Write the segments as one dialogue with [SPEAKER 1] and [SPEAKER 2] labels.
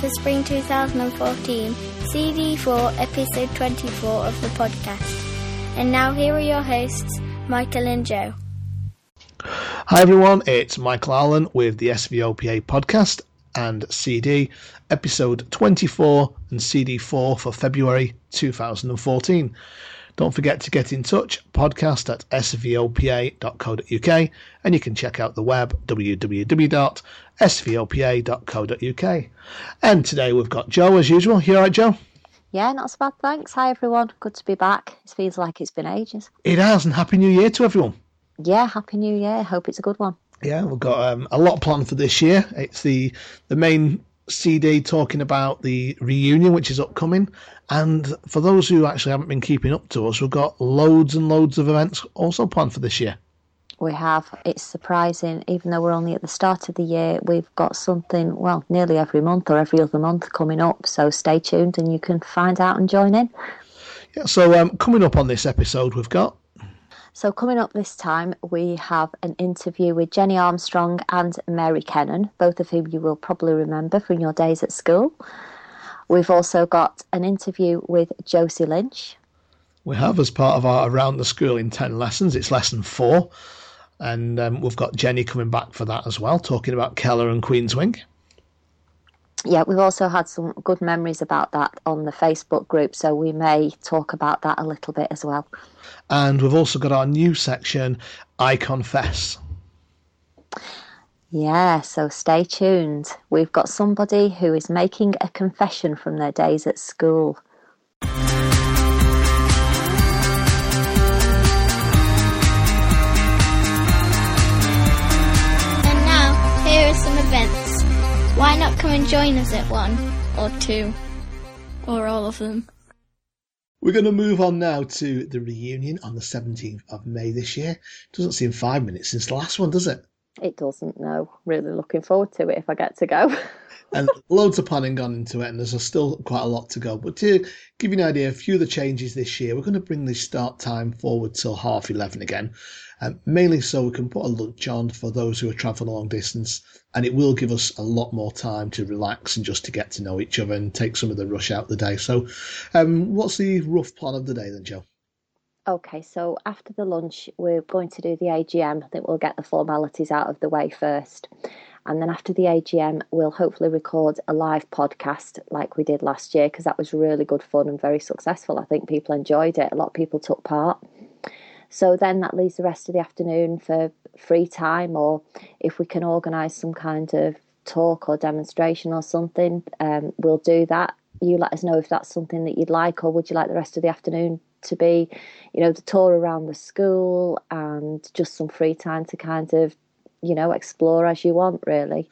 [SPEAKER 1] for spring 2014, CD4, episode 24 of the podcast. And now here are your hosts, Michael and Jo.
[SPEAKER 2] Hi everyone, it's Michael Allen with the SVOPA podcast and CD, episode 24 and CD4 for February 2014. Don't forget to get in touch, podcast at svopa.co.uk, and you can check out the web, www.svopa.co.uk. And today we've got Jo as usual. You alright, Jo?
[SPEAKER 3] Yeah, not so bad, thanks. Hi, everyone. Good to be back. It feels like it's been ages.
[SPEAKER 2] It has, and Happy New Year to everyone.
[SPEAKER 3] Yeah, Happy New Year. Hope it's a good one.
[SPEAKER 2] Yeah, we've got um, a lot planned for this year. It's the the main CD talking about the reunion, which is upcoming. And for those who actually haven't been keeping up to us, we've got loads and loads of events also planned for this year.
[SPEAKER 3] We have. It's surprising, even though we're only at the start of the year, we've got something, well, nearly every month or every other month coming up. So stay tuned and you can find out and join in.
[SPEAKER 2] Yeah, so um, coming up on this episode, we've got
[SPEAKER 3] so, coming up this time, we have an interview with Jenny Armstrong and Mary Kennan, both of whom you will probably remember from your days at school. We've also got an interview with Josie Lynch.
[SPEAKER 2] We have, as part of our Around the School in 10 lessons, it's lesson four. And um, we've got Jenny coming back for that as well, talking about Keller and Queenswing
[SPEAKER 3] yeah, we've also had some good memories about that on the Facebook group, so we may talk about that a little bit as well.
[SPEAKER 2] And we've also got our new section, I Confess.
[SPEAKER 3] Yeah, so stay tuned. We've got somebody who is making a confession from their days at school.
[SPEAKER 1] Why not come and join us at one, or two, or all of them?
[SPEAKER 2] We're going to move on now to the reunion on the 17th of May this year. Doesn't seem five minutes since the last one, does it?
[SPEAKER 3] It doesn't, no. Really looking forward to it if I get to go.
[SPEAKER 2] and loads of planning gone into it, and there's still quite a lot to go. But to give you an idea, a few of the changes this year, we're going to bring the start time forward till half 11 again, um, mainly so we can put a lunch on for those who are travelling a long distance, and it will give us a lot more time to relax and just to get to know each other and take some of the rush out of the day. So, um, what's the rough plan of the day then, Jo?
[SPEAKER 3] Okay, so after the lunch, we're going to do the AGM. I think we'll get the formalities out of the way first. And then after the AGM, we'll hopefully record a live podcast like we did last year because that was really good fun and very successful. I think people enjoyed it. A lot of people took part. So then that leaves the rest of the afternoon for free time, or if we can organise some kind of talk or demonstration or something, um, we'll do that. You let us know if that's something that you'd like, or would you like the rest of the afternoon to be, you know, the tour around the school and just some free time to kind of you know, explore as you want, really.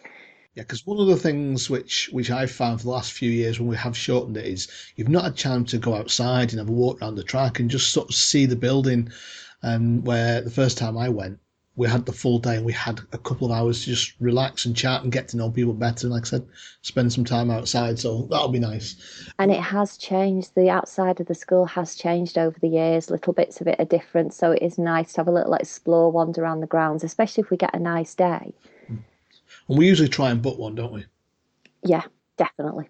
[SPEAKER 2] Yeah, because one of the things which which I've found for the last few years when we have shortened it is you've not had time to go outside and have a walk around the track and just sort of see the building. And where the first time I went, we had the full day and we had a couple of hours to just relax and chat and get to know people better. And like I said, spend some time outside. So that'll be nice.
[SPEAKER 3] And it has changed. The outside of the school has changed over the years. Little bits of it are different. So it is nice to have a little explore, wander around the grounds, especially if we get a nice day.
[SPEAKER 2] And we usually try and book one, don't we?
[SPEAKER 3] Yeah, definitely.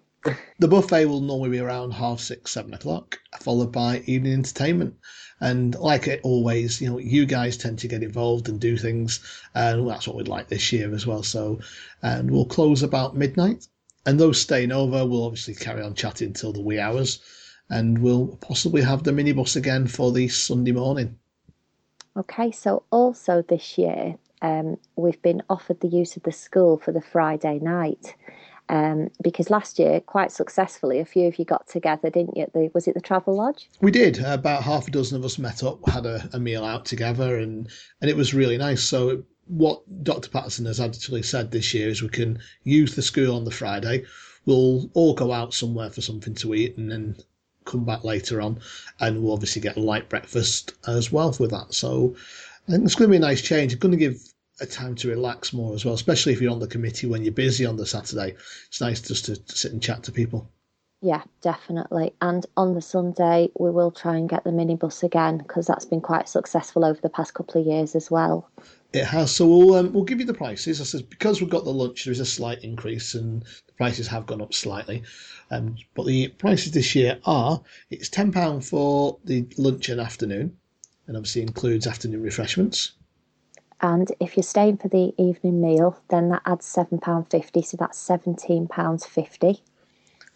[SPEAKER 2] The buffet will normally be around half six, seven o'clock, followed by evening entertainment. And like it always, you know, you guys tend to get involved and do things, and that's what we'd like this year as well. So, and we'll close about midnight. And those staying over will obviously carry on chatting till the wee hours, and we'll possibly have the minibus again for the Sunday morning.
[SPEAKER 3] Okay, so also this year, um, we've been offered the use of the school for the Friday night. Um, because last year, quite successfully, a few of you got together, didn't you? The, was it the Travelodge?
[SPEAKER 2] We did. About half a dozen of us met up, had a, a meal out together, and and it was really nice. So what Dr. Patterson has actually said this year is we can use the school on the Friday. We'll all go out somewhere for something to eat, and then come back later on, and we'll obviously get a light breakfast as well with that. So I think it's going to be a nice change. It's going to give a time to relax more as well, especially if you're on the committee when you're busy on the Saturday. It's nice just to, to sit and chat to people.
[SPEAKER 3] Yeah, definitely. And on the Sunday, we will try and get the minibus again because that's been quite successful over the past couple of years as well.
[SPEAKER 2] It has. So we'll um, we'll give you the prices. I said because we've got the lunch, there is a slight increase, and the prices have gone up slightly. Um, but the prices this year are it's ten pound for the lunch and afternoon, and obviously includes afternoon refreshments.
[SPEAKER 3] And if you're staying for the evening meal, then that adds £7.50, so that's £17.50.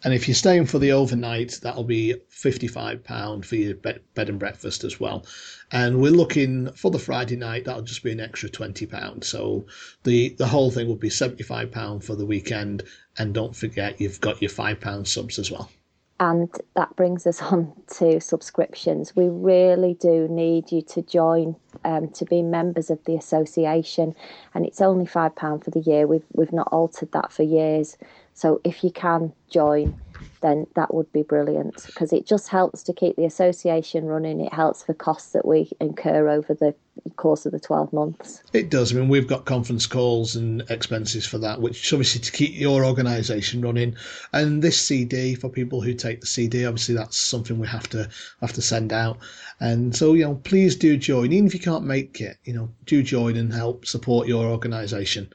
[SPEAKER 2] And if you're staying for the overnight, that'll be £55 for your bed, and breakfast as well. And we're looking for the Friday night, that'll just be an extra £20. So the, the whole thing will be £75 for the weekend. And don't forget, you've got your £5 subs as well.
[SPEAKER 3] And that brings us on to subscriptions. We really do need you to join um, to be members of the association, and it's only five pound for the year. We've we've not altered that for years. So if you can join, then that would be brilliant because it just helps to keep the association running. It helps for costs that we incur over the course of the 12 months.
[SPEAKER 2] It does. I mean, we've got conference calls and expenses for that, which obviously to keep your organisation running. And this CD for people who take the CD, obviously that's something we have to have to send out. And so, you know, please do join. Even if you can't make it, you know, do join and help support your organisation.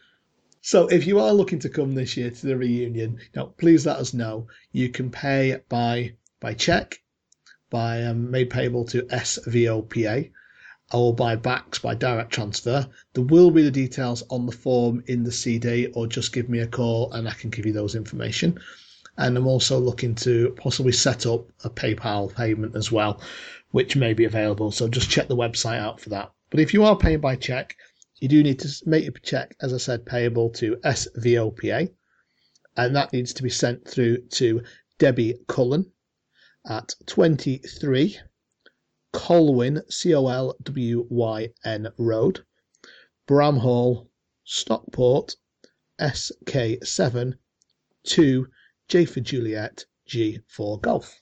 [SPEAKER 2] So if you are looking to come this year to the reunion, now please let us know. You can pay by by check, by um, made payable to SVOPA, or by BACS by direct transfer. There will be the details on the form in the CD, or just give me a call and I can give you those information. And I'm also looking to possibly set up a PayPal payment as well, which may be available. So just check the website out for that. But if you are paying by check, you do need to make a check, as I said, payable to SVOPA, and that needs to be sent through to Debbie Cullen at 23 Colwyn, C O L W Y N Road, Bramhall, Stockport, SK7 2 J for Juliet, G for Golf.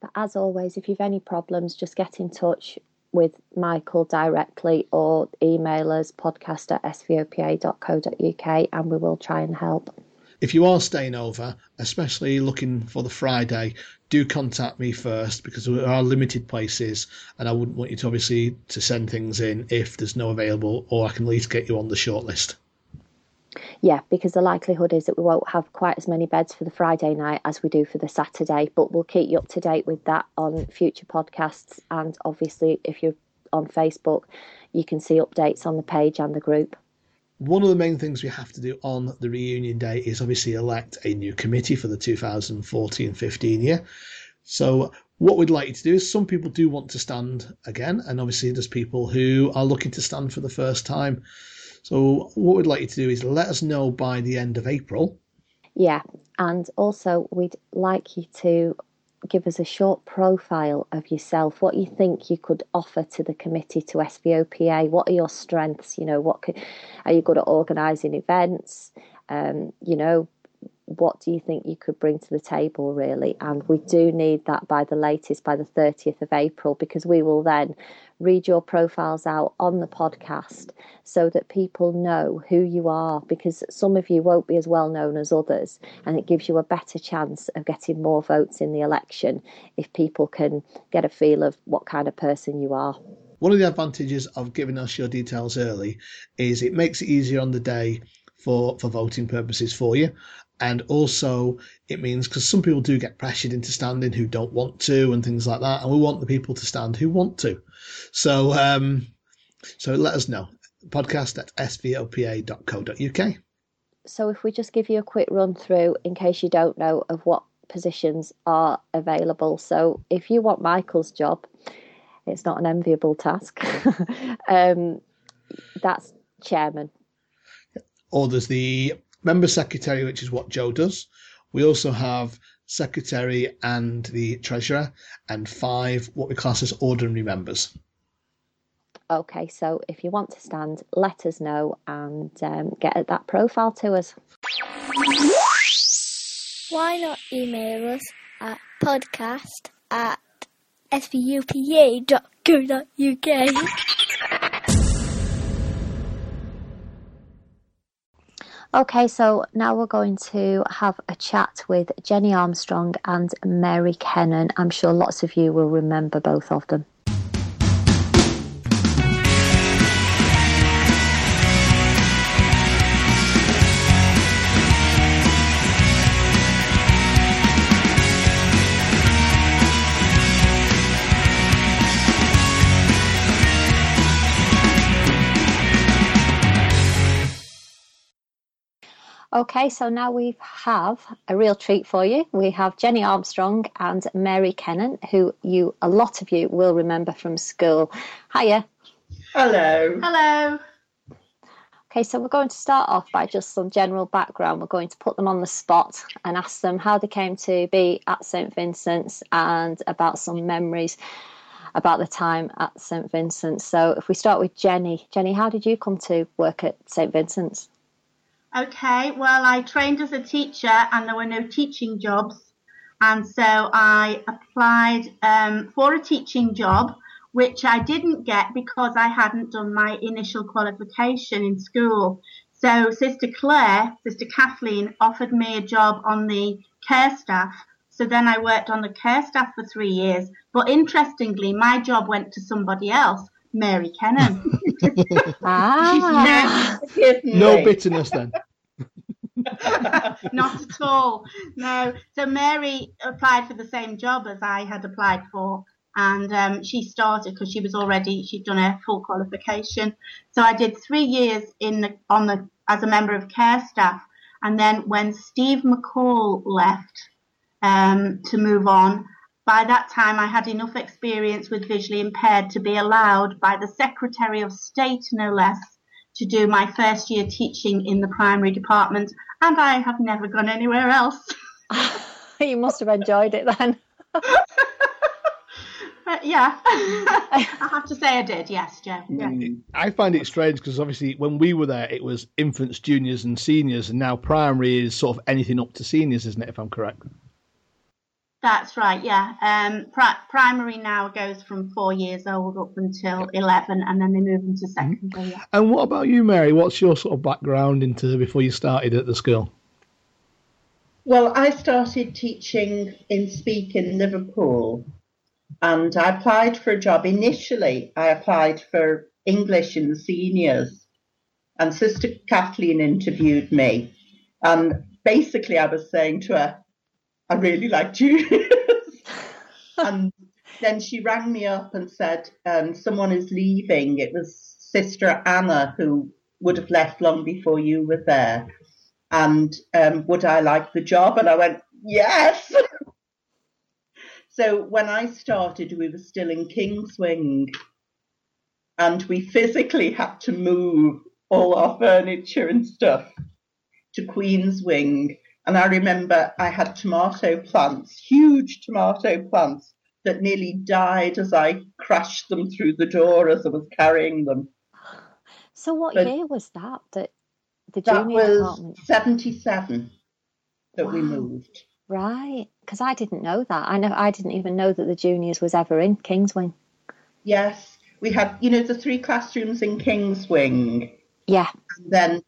[SPEAKER 3] But as always, if you've any problems, just get in touch with Michael directly or email us podcast at svopa.co.uk and we will try and help.
[SPEAKER 2] If you are staying over, especially looking for the Friday, do contact me first because there are limited places and I wouldn't want you to obviously to send things in if there's no available or I can at least get you on the shortlist.
[SPEAKER 3] Yeah, because the likelihood is that we won't have quite as many beds for the Friday night as we do for the Saturday, but we'll keep you up to date with that on future podcasts. And obviously, if you're on Facebook, you can see updates on the page and the group.
[SPEAKER 2] One of the main things we have to do on the reunion day is obviously elect a new committee for the 2014 15 year. So, what we'd like you to do is some people do want to stand again, and obviously, there's people who are looking to stand for the first time. So, what we'd like you to do is let us know by the end of April.
[SPEAKER 3] Yeah, and also we'd like you to give us a short profile of yourself, what you think you could offer to the committee to SVOPA. What are your strengths? You know, what could, are you good at organising events? Um, you know, what do you think you could bring to the table really? And we do need that by the latest by the 30th of april because we will then read your profiles out on the podcast so that people know who you are because some of you won't be as well known as others and it gives you a better chance of getting more votes in the election if people can get a feel of what kind of person you are.
[SPEAKER 2] One of the advantages of giving us your details early is it makes it easier on the day for for voting purposes for you and also it means because some people do get pressured into standing who don't want to and things like that and we want the people to stand who want to. So um so let us know. Podcast at svopa.co.uk
[SPEAKER 3] so if we just give you a quick run through in case you don't know of what positions are available. So if you want michael's job it's not an enviable task. Um that's chairman.
[SPEAKER 2] Or there's the member secretary, which is what Jo does. We also have secretary and the treasurer, and five what we class as ordinary members.
[SPEAKER 3] Okay, so if you want to stand, let us know and um, get that profile to us.
[SPEAKER 1] Why not email us at podcast at svopa.co.uk?
[SPEAKER 3] Okay, so now we're going to have a chat with Jenny Armstrong and Mary Kennan. I'm sure lots of you will remember both of them. Okay, so now we have a real treat for you. We have Jenny Armstrong and Mary Kennan, who you a lot of you will remember from school. Hiya.
[SPEAKER 4] Hello.
[SPEAKER 5] Hello.
[SPEAKER 3] Okay, so we're going to start off by just some general background. We're going to put them on the spot and ask them how they came to be at St Vincent's and about some memories about the time at St Vincent's. So if we start with Jenny, Jenny, how did you come to work at St Vincent's?
[SPEAKER 5] Okay, well, I trained as a teacher and there were no teaching jobs. And so I applied um, for a teaching job which I didn't get because I hadn't done my initial qualification in school. So Sister Claire, Sister Kathleen offered me a job on the care staff. So then I worked on the care staff for three years. But interestingly, my job went to somebody else, Mary Kennan.
[SPEAKER 3] ah.
[SPEAKER 2] no bitterness then.
[SPEAKER 5] Not at all. No. So Mary applied for the same job as I had applied for and um, she started because she was already she'd done her full qualification. So I did three years in the, on the as a member of care staff, and then when Steve McCall left um, to move on, by that time I had enough experience with visually impaired to be allowed by the Secretary of State, no less, to do my first year teaching in the primary department, and I have never gone anywhere else.
[SPEAKER 3] you must have enjoyed it then.
[SPEAKER 5] Uh, yeah, I have to say I did. Yes, Jo. Yeah.
[SPEAKER 2] Mm. I find it strange because obviously when we were there, it was infants, juniors, and seniors, and now primary is sort of anything up to seniors, isn't it? If I'm correct.
[SPEAKER 5] That's right. Yeah. Um, pri- primary now goes from four years old up until eleven, and then they move into mm-hmm. secondary. Yeah.
[SPEAKER 2] And what about you, Mary? What's your sort of background into before you started at the school?
[SPEAKER 4] Well, I started teaching in Speke in Liverpool and I applied for a job. Initially, I applied for English in the seniors, and Sister Kathleen interviewed me. And basically, I was saying to her, I really like juniors. and then she rang me up and said, um, Someone is leaving. It was Sister Anna who would have left long before you were there. And um, would I like the job? And I went, Yes. So when I started, we were still in Kingswing, and we physically had to move all our furniture and stuff to Queenswing. And I remember I had tomato plants, huge tomato plants, that nearly died as I crashed them through the door as I was carrying them.
[SPEAKER 3] So what but year was that? That the
[SPEAKER 4] junior that was department? seventy-seven that wow. we moved.
[SPEAKER 3] Right, because I didn't know that. I know I didn't even know that the juniors was ever in Kingswing.
[SPEAKER 4] Yes, we had you know the three classrooms in Kingswing.
[SPEAKER 3] Yeah.
[SPEAKER 4] And then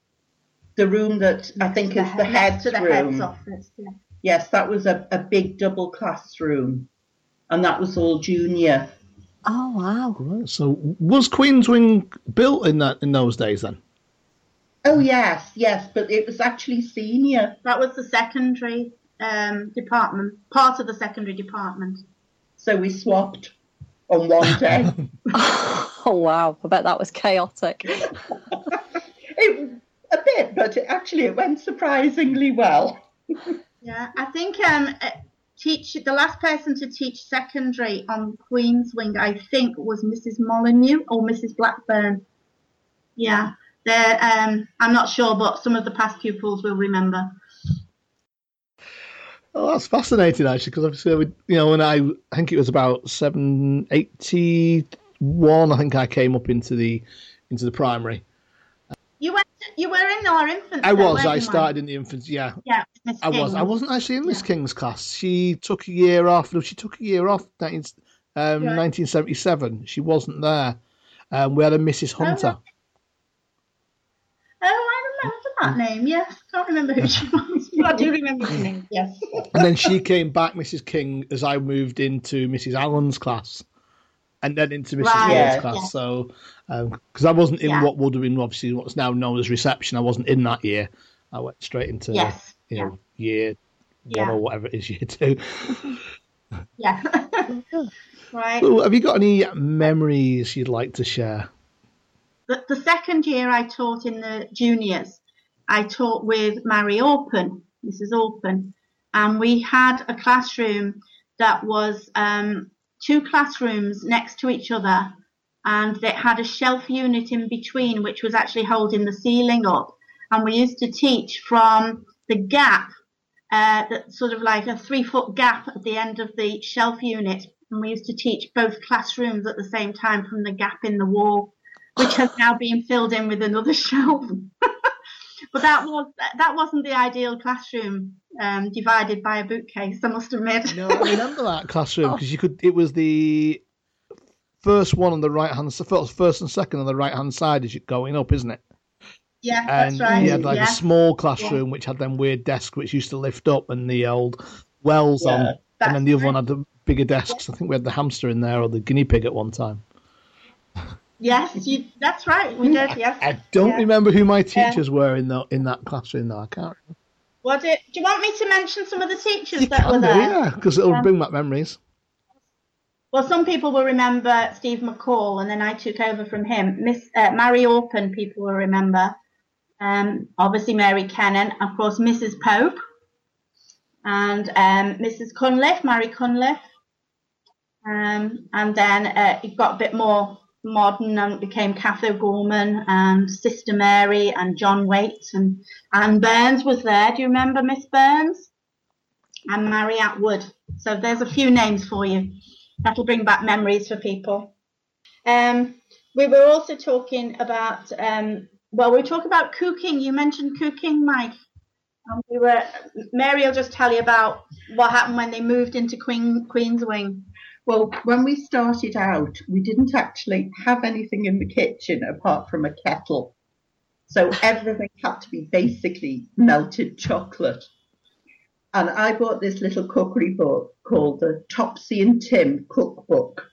[SPEAKER 4] the room that I think is the, head's the room. Office, yeah. Yes, that was a, a big double classroom, and that was all junior.
[SPEAKER 3] Oh wow!
[SPEAKER 2] Right, so was Queenswing built in that in those days then?
[SPEAKER 4] Oh yes, yes, but it was actually senior.
[SPEAKER 5] That was the secondary um, department, part of the secondary department.
[SPEAKER 4] So we swapped on one day.
[SPEAKER 3] oh wow! I bet that was chaotic.
[SPEAKER 4] it, a bit, but it, actually it went surprisingly well.
[SPEAKER 5] yeah, I think um, uh, teach the last person to teach secondary on Queenswing, I think, was Mrs. Molyneux or Mrs. Blackburn. Yeah, um, I'm not sure, but some of the past pupils will remember.
[SPEAKER 2] Oh, that's fascinating actually, because obviously, you know, when I, I think it was about seven eighty one, I think I came up into the into the primary.
[SPEAKER 5] You went. You were in our infants.
[SPEAKER 2] I was. I started in the infants. Yeah.
[SPEAKER 5] Yeah.
[SPEAKER 2] I was. I wasn't actually in Miss yeah. King's class. She took a year off. No, she took a year off. 19, um, right. 1977. She wasn't there. Um, we had a Mrs. Oh, Hunter.
[SPEAKER 5] Oh, I remember that name. Yes, I can't remember who she was. I do remember the name. Yes.
[SPEAKER 2] And then she came back, Mrs. King, as I moved into Mrs. Allen's class, and then into Mrs. Wright. Yeah, class. Yeah. So, because um, I wasn't in yeah. what would have been obviously what's now known as reception, I wasn't in that year. I went straight into
[SPEAKER 5] yes.
[SPEAKER 2] you know year one or whatever it is, year two.
[SPEAKER 5] yeah. right.
[SPEAKER 2] So have you got any memories you'd like to share?
[SPEAKER 5] The, the second year I taught in the juniors, I taught with Mary Orpen, Mrs. Orpen, and we had a classroom that was um, two classrooms next to each other, and it had a shelf unit in between, which was actually holding the ceiling up. And we used to teach from the gap, uh, that sort of like a three foot gap at the end of the shelf unit. And we used to teach both classrooms at the same time from the gap in the wall, which has now been filled in with another shelf. But that was that wasn't the ideal classroom um, divided by a bookcase. I must admit.
[SPEAKER 2] No, I remember that classroom because you could. It was the first one on the right hand, first, first and second on the right hand side as you're going up, isn't it?
[SPEAKER 5] Yeah,
[SPEAKER 2] and
[SPEAKER 5] that's right.
[SPEAKER 2] you had like
[SPEAKER 5] yeah.
[SPEAKER 2] a small classroom which had them weird desks which used to lift up and the old wells
[SPEAKER 4] Yeah,
[SPEAKER 2] on, and then the other one had the bigger desks. I think we had the hamster in there or the guinea pig at one time.
[SPEAKER 5] Yes, you, that's right. We did. Yes.
[SPEAKER 2] I don't
[SPEAKER 5] Yeah.
[SPEAKER 2] remember who my
[SPEAKER 5] Yeah.
[SPEAKER 2] teachers were in the in that classroom though. I can't. Remember.
[SPEAKER 5] Was it? Do you want me to mention some of the teachers
[SPEAKER 2] You
[SPEAKER 5] that were
[SPEAKER 2] can do,
[SPEAKER 5] there?
[SPEAKER 2] yeah, because it'll
[SPEAKER 5] Yeah.
[SPEAKER 2] bring back memories.
[SPEAKER 5] Well, some people will remember Steve McCall, and then I took over from him. Miss uh, Mary Orpen, people will remember. Um, obviously Mary Kennan, of course, Mrs. Pope, and um, Mrs. Cunliffe, Mary Cunliffe. Um, and then uh, it got a bit more modern and became Kath O'Gorman and Sister Mary and John Waite and Anne Burns was there. Do you remember Miss Burns? And Mary Atwood. So there's a few names for you. That'll bring back memories for people. Um, we were also talking about, um, well, we talking about cooking. You mentioned cooking, Mike. And we were, Mary will just tell you about what happened when they moved into Queen, Queen's Wing.
[SPEAKER 4] Well, when we started out, we didn't actually have anything in the kitchen apart from a kettle. So everything had to be basically melted chocolate. And I bought this little cookery book called the Topsy and Tim Cookbook.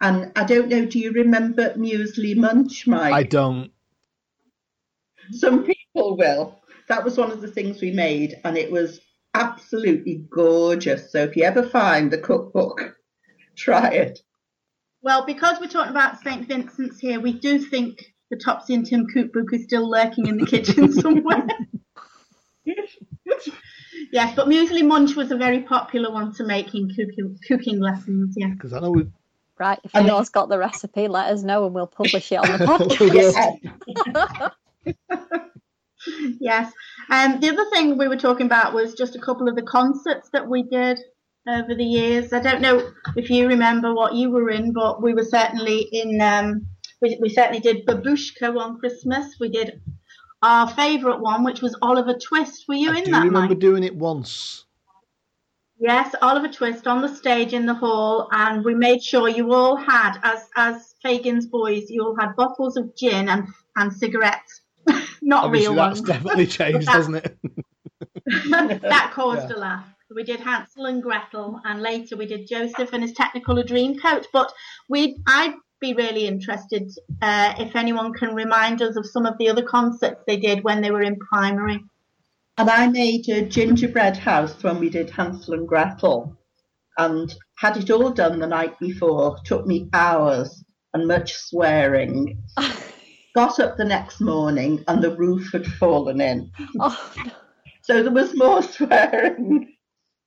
[SPEAKER 4] And I don't know, do you remember Muesli Munch, Mike?
[SPEAKER 2] I don't.
[SPEAKER 4] Some people will. That was one of the things we made, and it was absolutely gorgeous. So if you ever find the cookbook, try it.
[SPEAKER 5] Well, because we're talking about St. Vincent's here, we do think the Topsy and Tim Cookbook is still lurking in the kitchen somewhere. yes, but Muesli Munch was a very popular one to make in cooking, cooking lessons, yeah.
[SPEAKER 2] Because I know we.
[SPEAKER 3] Right, if
[SPEAKER 4] And-
[SPEAKER 3] anyone's got the recipe, let us know and we'll publish it on the podcast.
[SPEAKER 5] Yes. Um, the other thing we were talking about was just a couple of the concerts that we did over the years. I don't know if you remember what you were in, but we were certainly in. Um, we, we certainly did Babushka on Christmas. We did our favourite one, which was Oliver Twist. Were you
[SPEAKER 2] I
[SPEAKER 5] in
[SPEAKER 2] do
[SPEAKER 5] that,
[SPEAKER 2] remember
[SPEAKER 5] Mike?
[SPEAKER 2] doing it once.
[SPEAKER 5] Yes, Oliver Twist on the stage in the hall, and we made sure you all had, as as Fagin's boys, you all had bottles of gin and and cigarettes, not
[SPEAKER 2] Obviously,
[SPEAKER 5] real
[SPEAKER 2] that's
[SPEAKER 5] ones.
[SPEAKER 2] That's definitely changed, hasn't it?
[SPEAKER 5] that caused
[SPEAKER 2] Yeah.
[SPEAKER 5] a laugh. We did Hansel and Gretel, and later we did Joseph and his Technicolor Dreamcoat. But we, I'd be really interested uh, if anyone can remind us of some of the other concerts they did when they were in primary.
[SPEAKER 4] And I made a gingerbread house when we did Hansel and Gretel and had it all done the night before. Took me hours and much swearing. Got up the next morning and the roof had fallen in.
[SPEAKER 3] oh, no.
[SPEAKER 4] So there was more swearing.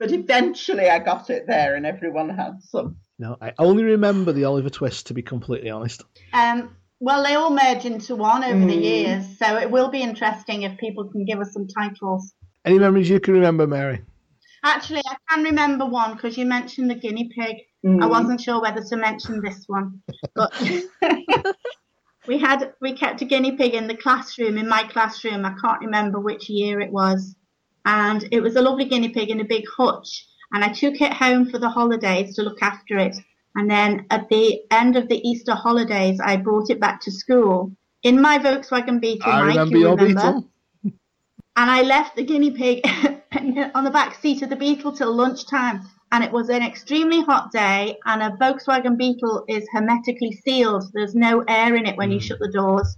[SPEAKER 4] But eventually I got it there and everyone had some.
[SPEAKER 2] No, I only remember the Oliver Twist, to be completely honest.
[SPEAKER 5] Um, well, they all merge into one over the
[SPEAKER 4] Mm.
[SPEAKER 5] years, so it will be interesting if people can give us some titles.
[SPEAKER 2] Any memories you can remember, Mary?
[SPEAKER 5] Actually, I can remember one because you mentioned the guinea pig. I
[SPEAKER 4] Mm.
[SPEAKER 5] wasn't sure whether to mention this one, but we had we kept a guinea pig in the classroom in my classroom. I can't remember which year it was, and it was a lovely guinea pig in a big hutch. And I took it home for the holidays to look after it. And then at the end of the Easter holidays, I brought it back to school in my Volkswagen Beetle.
[SPEAKER 2] I
[SPEAKER 5] Mike,
[SPEAKER 2] remember
[SPEAKER 5] you
[SPEAKER 2] your
[SPEAKER 5] remember?
[SPEAKER 2] Beetle.
[SPEAKER 5] and I left the guinea pig on the back seat of the Beetle till lunchtime. And it was an extremely hot day, and a Volkswagen Beetle is hermetically sealed. There's no air in it when you mm. shut the doors.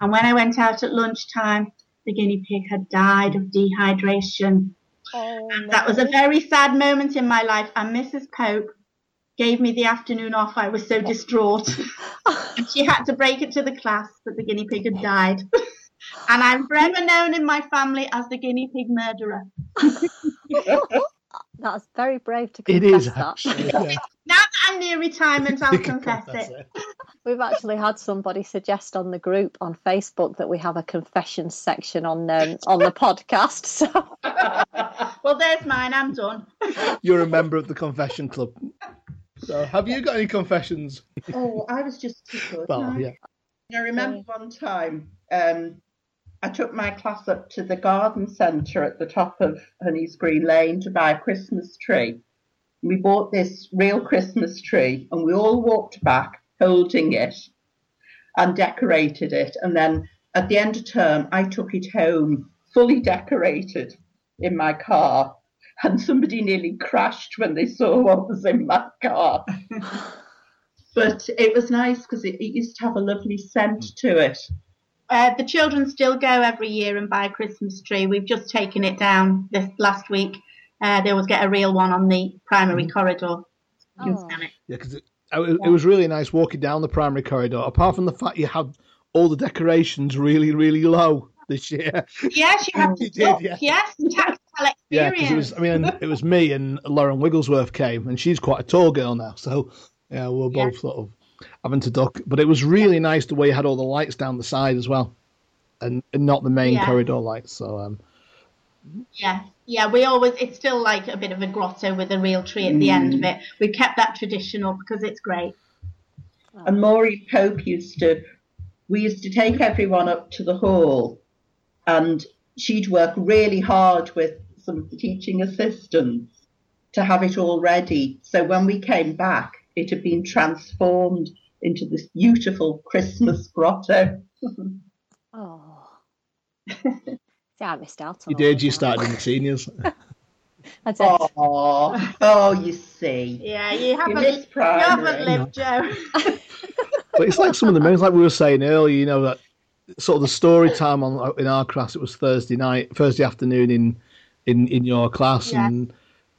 [SPEAKER 5] And when I went out at lunchtime, the guinea pig had died of dehydration.
[SPEAKER 3] Oh,
[SPEAKER 5] That was a very sad moment in my life, and Mrs. Pope gave me the afternoon off. I was so distraught. and she had to break it to the class that the guinea pig had died. and I'm forever known in my family as the guinea pig murderer.
[SPEAKER 3] That's very brave to
[SPEAKER 2] It
[SPEAKER 3] confess
[SPEAKER 2] is
[SPEAKER 3] that.
[SPEAKER 2] actually. Yeah.
[SPEAKER 5] Now that I'm near retirement, I'll confess
[SPEAKER 2] That's
[SPEAKER 5] it.
[SPEAKER 3] We've actually had somebody suggest on the group on Facebook that we have a confession section on um, on the podcast. So
[SPEAKER 5] Well, there's mine. I'm done.
[SPEAKER 2] You're a member of the confession club. So, have you got any confessions?
[SPEAKER 4] Oh, I was just too good.
[SPEAKER 2] Well, yeah.
[SPEAKER 4] I remember one time um, I took my class up to the garden centre at the top of Honey's Green Lane to buy a Christmas tree. We bought this real Christmas tree and we all walked back holding it and decorated it. And then at the end of term, I took it home fully decorated in my car. And somebody nearly crashed when they saw what was in my car. but it was nice because it, it used to have a lovely scent to it.
[SPEAKER 5] Uh, the children still go every year and buy a Christmas tree. We've just taken it down this last week. Uh, they always get a real one on the primary corridor. You can
[SPEAKER 3] Oh.
[SPEAKER 5] it.
[SPEAKER 2] Yeah, because it, it, it was really nice walking down the primary corridor. Apart from the fact you had all the decorations really, really low this year.
[SPEAKER 5] Yes, you have to
[SPEAKER 2] You did, yeah.
[SPEAKER 5] Yes, tactile
[SPEAKER 2] Yeah,
[SPEAKER 5] experience.
[SPEAKER 2] because it was. I mean, it was me and Lauren Wigglesworth came, and she's quite a tall girl now. So yeah, we we're
[SPEAKER 5] Yeah.
[SPEAKER 2] both sort of having to duck. But it was really nice the way you had all the lights down the side as well, and, and not the main
[SPEAKER 5] Yeah.
[SPEAKER 2] corridor lights. So um,
[SPEAKER 5] Yeah, yeah. We always it's still like a bit of a grotto with a real tree at the end of
[SPEAKER 2] Mm.
[SPEAKER 5] it. We've kept that tradition up because it's great.
[SPEAKER 4] And Maureen Pope used to, we used to take everyone up to the hall and she'd work really hard with some of the teaching assistants to have it all ready. So when we came back, it had been transformed into this beautiful Christmas hmm. grotto.
[SPEAKER 3] oh, see, I missed out on
[SPEAKER 2] you did. You
[SPEAKER 3] that.
[SPEAKER 2] started in the seniors.
[SPEAKER 3] I did.
[SPEAKER 4] Oh, oh, you see.
[SPEAKER 5] Yeah, you haven't,
[SPEAKER 4] miss
[SPEAKER 5] you haven't lived, Jo.
[SPEAKER 2] but it's like some of the moments, like we were saying earlier. You know that sort of the story time on in our class. It was Thursday night, Thursday afternoon in in in your class,
[SPEAKER 5] Yeah.
[SPEAKER 2] and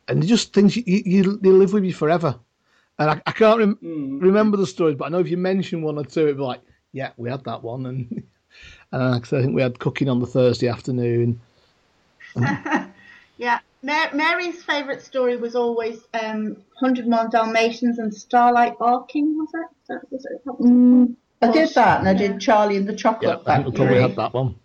[SPEAKER 2] and just things you, you you live with you forever. And I, I can't rem-
[SPEAKER 4] Mm.
[SPEAKER 2] remember the stories, but I know if you mention one or two, it'd be like, yeah, we had that one, and and I think we had cooking on the Thursday afternoon.
[SPEAKER 5] Yeah, Ma- Mary's favourite story was always um, Hundred Mile Dalmatians and Starlight Barking. Was it? Was that- was it
[SPEAKER 4] Mm, I did that and I did Charlie and the
[SPEAKER 2] Yeah,
[SPEAKER 4] Chocolate
[SPEAKER 2] I think we probably had that one.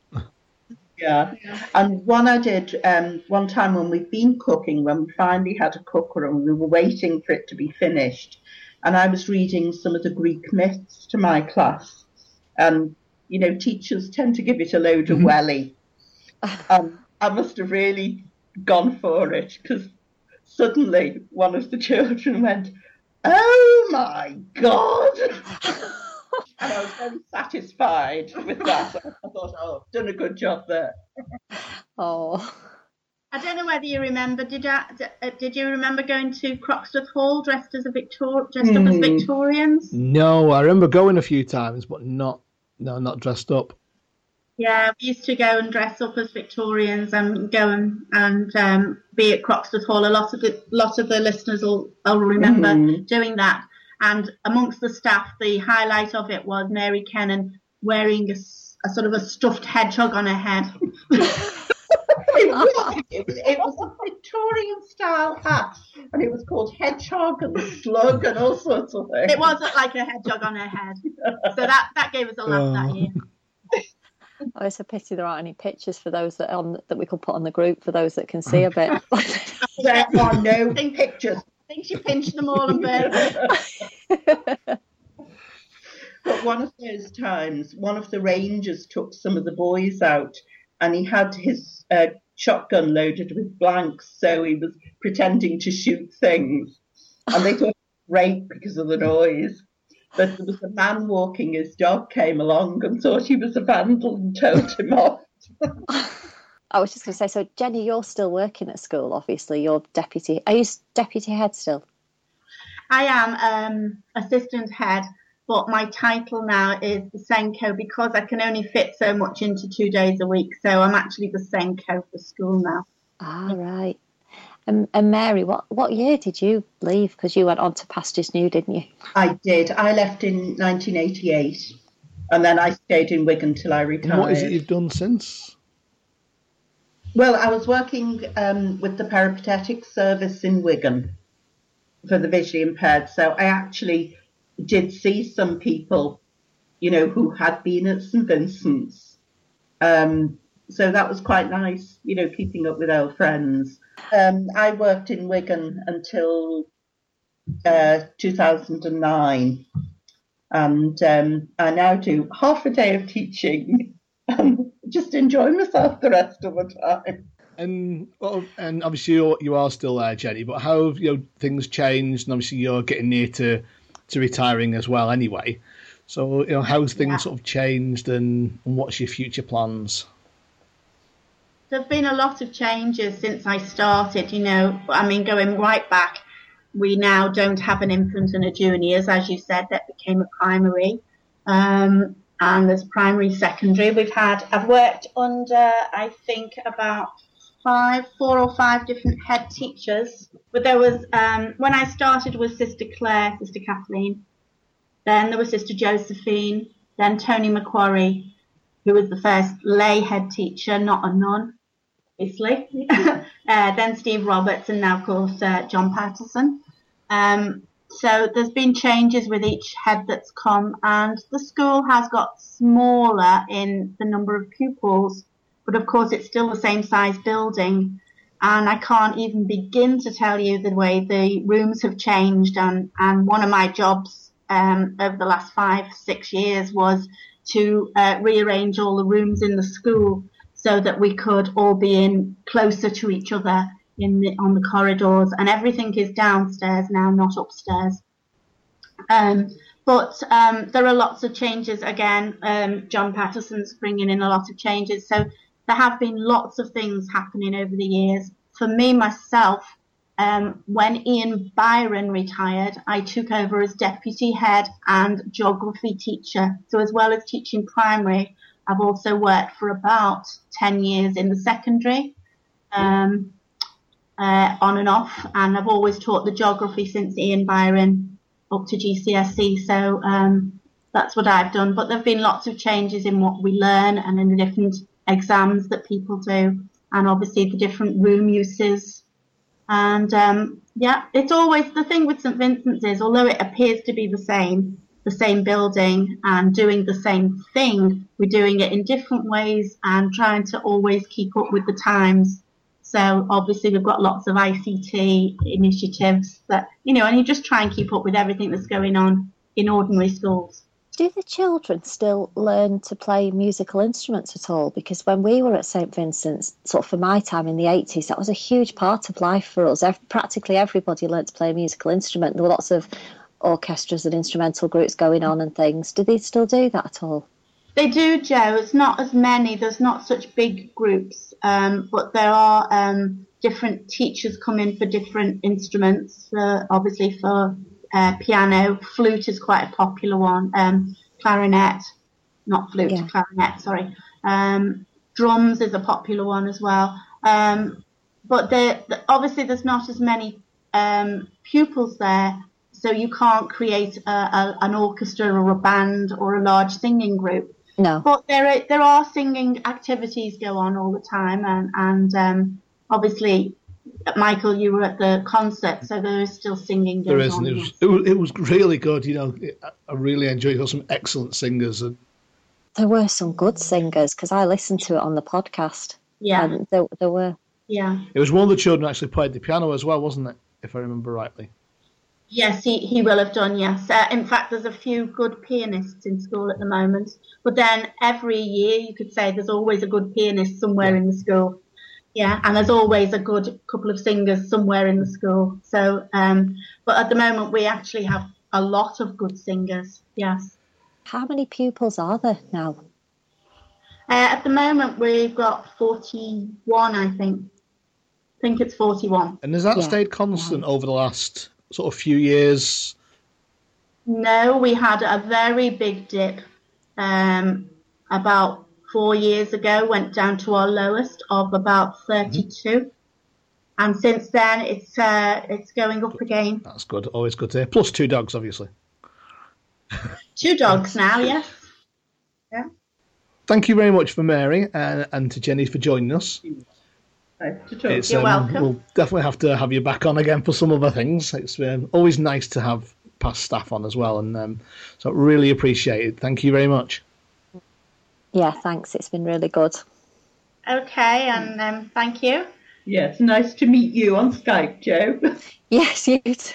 [SPEAKER 4] Yeah. And one I did um, one time when we'd been cooking, when we finally had a cooker and we were waiting for it to be finished. And I was reading some of the Greek myths to my class. And, you know, teachers tend to give it a load of welly. um, I must have really gone for it because suddenly one of the children went, Oh my God! and I was very satisfied with that. I thought, oh, I've done a good job there.
[SPEAKER 3] Oh,
[SPEAKER 5] I don't know whether you remember. Did I, d- uh, did you remember going to Croxteth Hall dressed as a Victor, dressed up as
[SPEAKER 4] Hmm.
[SPEAKER 5] Victorians?
[SPEAKER 2] No, I remember going a few times, but not no, not dressed up.
[SPEAKER 5] Yeah, we used to go and dress up as Victorians and go and, and um, be at Croxteth Hall. A lot of the lot of the listeners will, will remember
[SPEAKER 4] Mhm.
[SPEAKER 5] doing that. And amongst the staff, the highlight of it was Mary Kennan wearing a sort of a stuffed hedgehog on her head.
[SPEAKER 4] It was, it was, it was a Victorian style hat, and it was called Hedgehog and Slug and all sorts of things.
[SPEAKER 5] It wasn't like a hedgehog on her head. So that, that gave us a laugh that
[SPEAKER 2] Oh.
[SPEAKER 5] year.
[SPEAKER 3] oh, it's a pity there aren't any pictures for those that on that we could put on the group for those that can see a bit.
[SPEAKER 4] There are no pictures.
[SPEAKER 5] I think she pinched them all and burned them.
[SPEAKER 4] But one of those times, one of the rangers took some of the boys out and he had his uh, shotgun loaded with blanks, so he was pretending to shoot things. And they thought it was great because of the noise. But there was a man walking his dog came along and thought he was a vandal and towed him off.
[SPEAKER 3] I was just going to say, so Jenny, you're still working at school. Obviously, you're deputy. Are you deputy head still?
[SPEAKER 5] I am um, assistant head, but my title now is the SENCO because I can only fit so much into two days a week. So I'm actually the SENCO for school now.
[SPEAKER 3] Ah, right. And, and Mary, what what year did you leave? Because you went on to Pastures New, didn't you?
[SPEAKER 4] I did. I left in 1988. And then I stayed in Wigan till I retired.
[SPEAKER 2] And what is it you've done since?
[SPEAKER 4] Well, I was working um, with the peripatetic service in Wigan for the visually impaired. So I actually did see some people, you know, who had been at St Vincent's. Um, so that was quite nice, you know, keeping up with old friends. Um, I worked in Wigan until uh, 2009, and um, I now do half a day of teaching and just enjoy myself the rest of the time.
[SPEAKER 2] And well, and obviously you're, you are still there, Jenny. But how have you know, things changed? And obviously you're getting near to, to retiring as well, anyway. So you know, how's things yeah. sort of changed, and, and what's your future plans?
[SPEAKER 5] There've been a lot of changes since I started. You know, I mean, going right back, we now don't have an infant and a juniors, as you said, that became a primary. Um, and there's primary, secondary. We've had, I've worked under, I think, about five, four or five different head teachers. But there was, um, when I started was Sister Claire, Sister Kathleen, then there was Sister Josephine, then Tony Macquarie, who was the first lay head teacher, not a nun, obviously. uh, then Steve Roberts, and now, of course, uh, John Patterson. Um, so there's been changes with each head that's come, and the school has got smaller in the number of pupils, but of course it's still the same size building. And I can't even begin to tell you the way the rooms have changed. And, and one of my jobs um, over the last five, six years was to uh, rearrange all the rooms in the school so that we could all be in closer to each other in the, on the corridors, and everything is downstairs now, not upstairs. Um, but um, there are lots of changes again. Um, John Patterson's bringing in a lot of changes, so there have been lots of things happening over the years. For me myself, um, when Ian Byron retired, I took over as deputy head and geography teacher. So as well as teaching primary, I've also worked for about 10 years in the secondary. Um, uh, on and off, and I've always taught the geography since Ian Byron up to GCSE. So um, that's what I've done. But there've been lots of changes in what we learn and in the different exams that people do, and obviously the different room uses. And um, yeah, it's always the thing with St Vincent's is although it appears to be the same, the same building and doing the same thing, we're doing it in different ways and trying to always keep up with the times so obviously we've got lots of ICT initiatives that, you know, and you just try and keep up with everything that's going on in ordinary schools.
[SPEAKER 3] Do the children still learn to play musical instruments at all? Because when we were at St Vincent's, sort of for my time in the 80s, that was a huge part of life for us. Practically everybody learned to play a musical instrument. There were lots of orchestras and instrumental groups going on and things. Do they still do that at all?
[SPEAKER 5] They do, Jo. It's not as many. There's not such big groups, um, but there are um, different teachers come in for different instruments. Uh, obviously, for uh, piano, flute is quite a popular one. Um, clarinet, not flute, yeah. clarinet. Sorry. Um, drums is a popular one as well. Um, but obviously, there's not as many um, pupils there so you can't create a, a, an orchestra or a band or a large singing group.
[SPEAKER 3] No.
[SPEAKER 5] But there are, there are singing activities go on all the time, and and um, obviously, Michael, you were at the concert, so there is still singing.
[SPEAKER 2] There is, on, it, was, it, was, it was really good. You know, I really enjoyed. it. got some excellent singers, and
[SPEAKER 3] there were some good singers because I listened to it on the podcast.
[SPEAKER 5] Yeah,
[SPEAKER 3] and there, there were.
[SPEAKER 5] Yeah,
[SPEAKER 2] it was one of the children actually played the piano as well, wasn't it? If I remember rightly.
[SPEAKER 5] Yes, he, he will have done, yes. Uh, in fact, there's a few good pianists in school at the moment. But then every year, you could say there's always a good pianist somewhere yeah. in the school. Yeah, and there's always a good couple of singers somewhere in the school. So, um, but at the moment, we actually have a lot of good singers, yes.
[SPEAKER 3] How many pupils are there now?
[SPEAKER 5] Uh, at the moment, we've got 41, I think. I think it's 41.
[SPEAKER 2] And has that yeah. stayed constant yeah. over the last sort of few years?
[SPEAKER 5] No, we had a very big dip um, about four years ago, went down to our lowest of about 32. Mm-hmm. And since then, it's uh, it's going up again.
[SPEAKER 2] That's good. Always good to hear. Plus two dogs, obviously.
[SPEAKER 5] two dogs now, yes. Yeah.
[SPEAKER 2] thank you very much for Mary and, and to Jenny for joining us.
[SPEAKER 4] Nice to talk.
[SPEAKER 2] It's,
[SPEAKER 5] You're
[SPEAKER 2] um,
[SPEAKER 5] welcome.
[SPEAKER 2] We'll definitely have to have you back on again for some other things. It's um, always nice to have past staff on as well, and um, so really appreciate it. Thank you very much.
[SPEAKER 3] Yeah, thanks. It's been really good.
[SPEAKER 5] Okay, and um, thank you.
[SPEAKER 4] Yes, nice to meet you on Skype, Jo.
[SPEAKER 3] Yes, you too.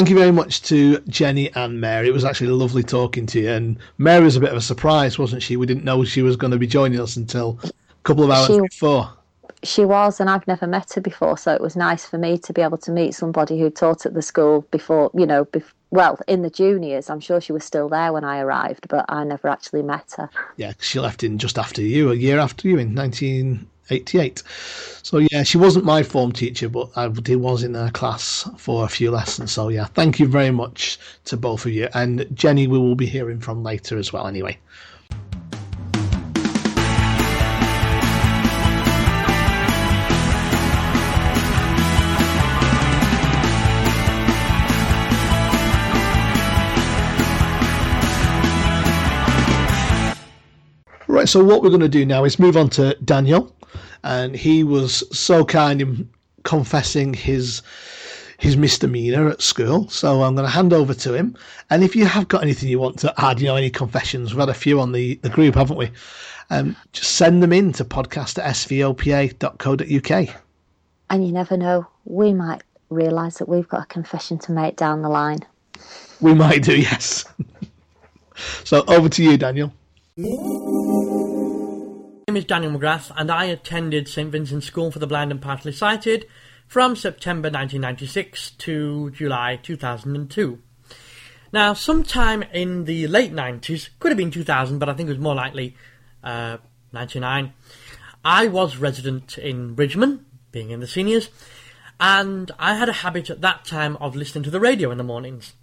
[SPEAKER 2] Thank you very much to Jenny and Mary. It was actually lovely talking to you. And Mary was a bit of a surprise, wasn't she? We didn't know she was going to be joining us until a couple of hours
[SPEAKER 3] She-
[SPEAKER 2] before.
[SPEAKER 3] She was, and I've never met her before, so it was nice for me to be able to meet somebody who taught at the school before, you know, well, in the juniors. I'm sure she was still there when I arrived, but I never actually met her.
[SPEAKER 2] Yeah, she left in just after you, a year after you in 1988. So, yeah, she wasn't my form teacher, but I was in her class for a few lessons. So, yeah, thank you very much to both of you. And Jenny, we will be hearing from later as well, anyway. Right, so what we're going to do now is move on to Daniel, and he was so kind in confessing his his misdemeanor at school. So I'm going to hand over to him, and if you have got anything you want to add, you know, any confessions, we've had a few on the the group, haven't we? Um, just send them in to podcast at svopa.co.uk.
[SPEAKER 3] And you never know, we might realise that we've got a confession to make down the line.
[SPEAKER 2] We might do, yes. so over to you, Daniel.
[SPEAKER 6] My name is Daniel McGrath, and I attended St Vincent's School for the Blind and Partially Sighted from September 1996 to July 2002. Now, sometime in the late 90s, could have been 2000, but I think it was more likely uh, 99, I was resident in Bridgman, being in the seniors, and I had a habit at that time of listening to the radio in the mornings.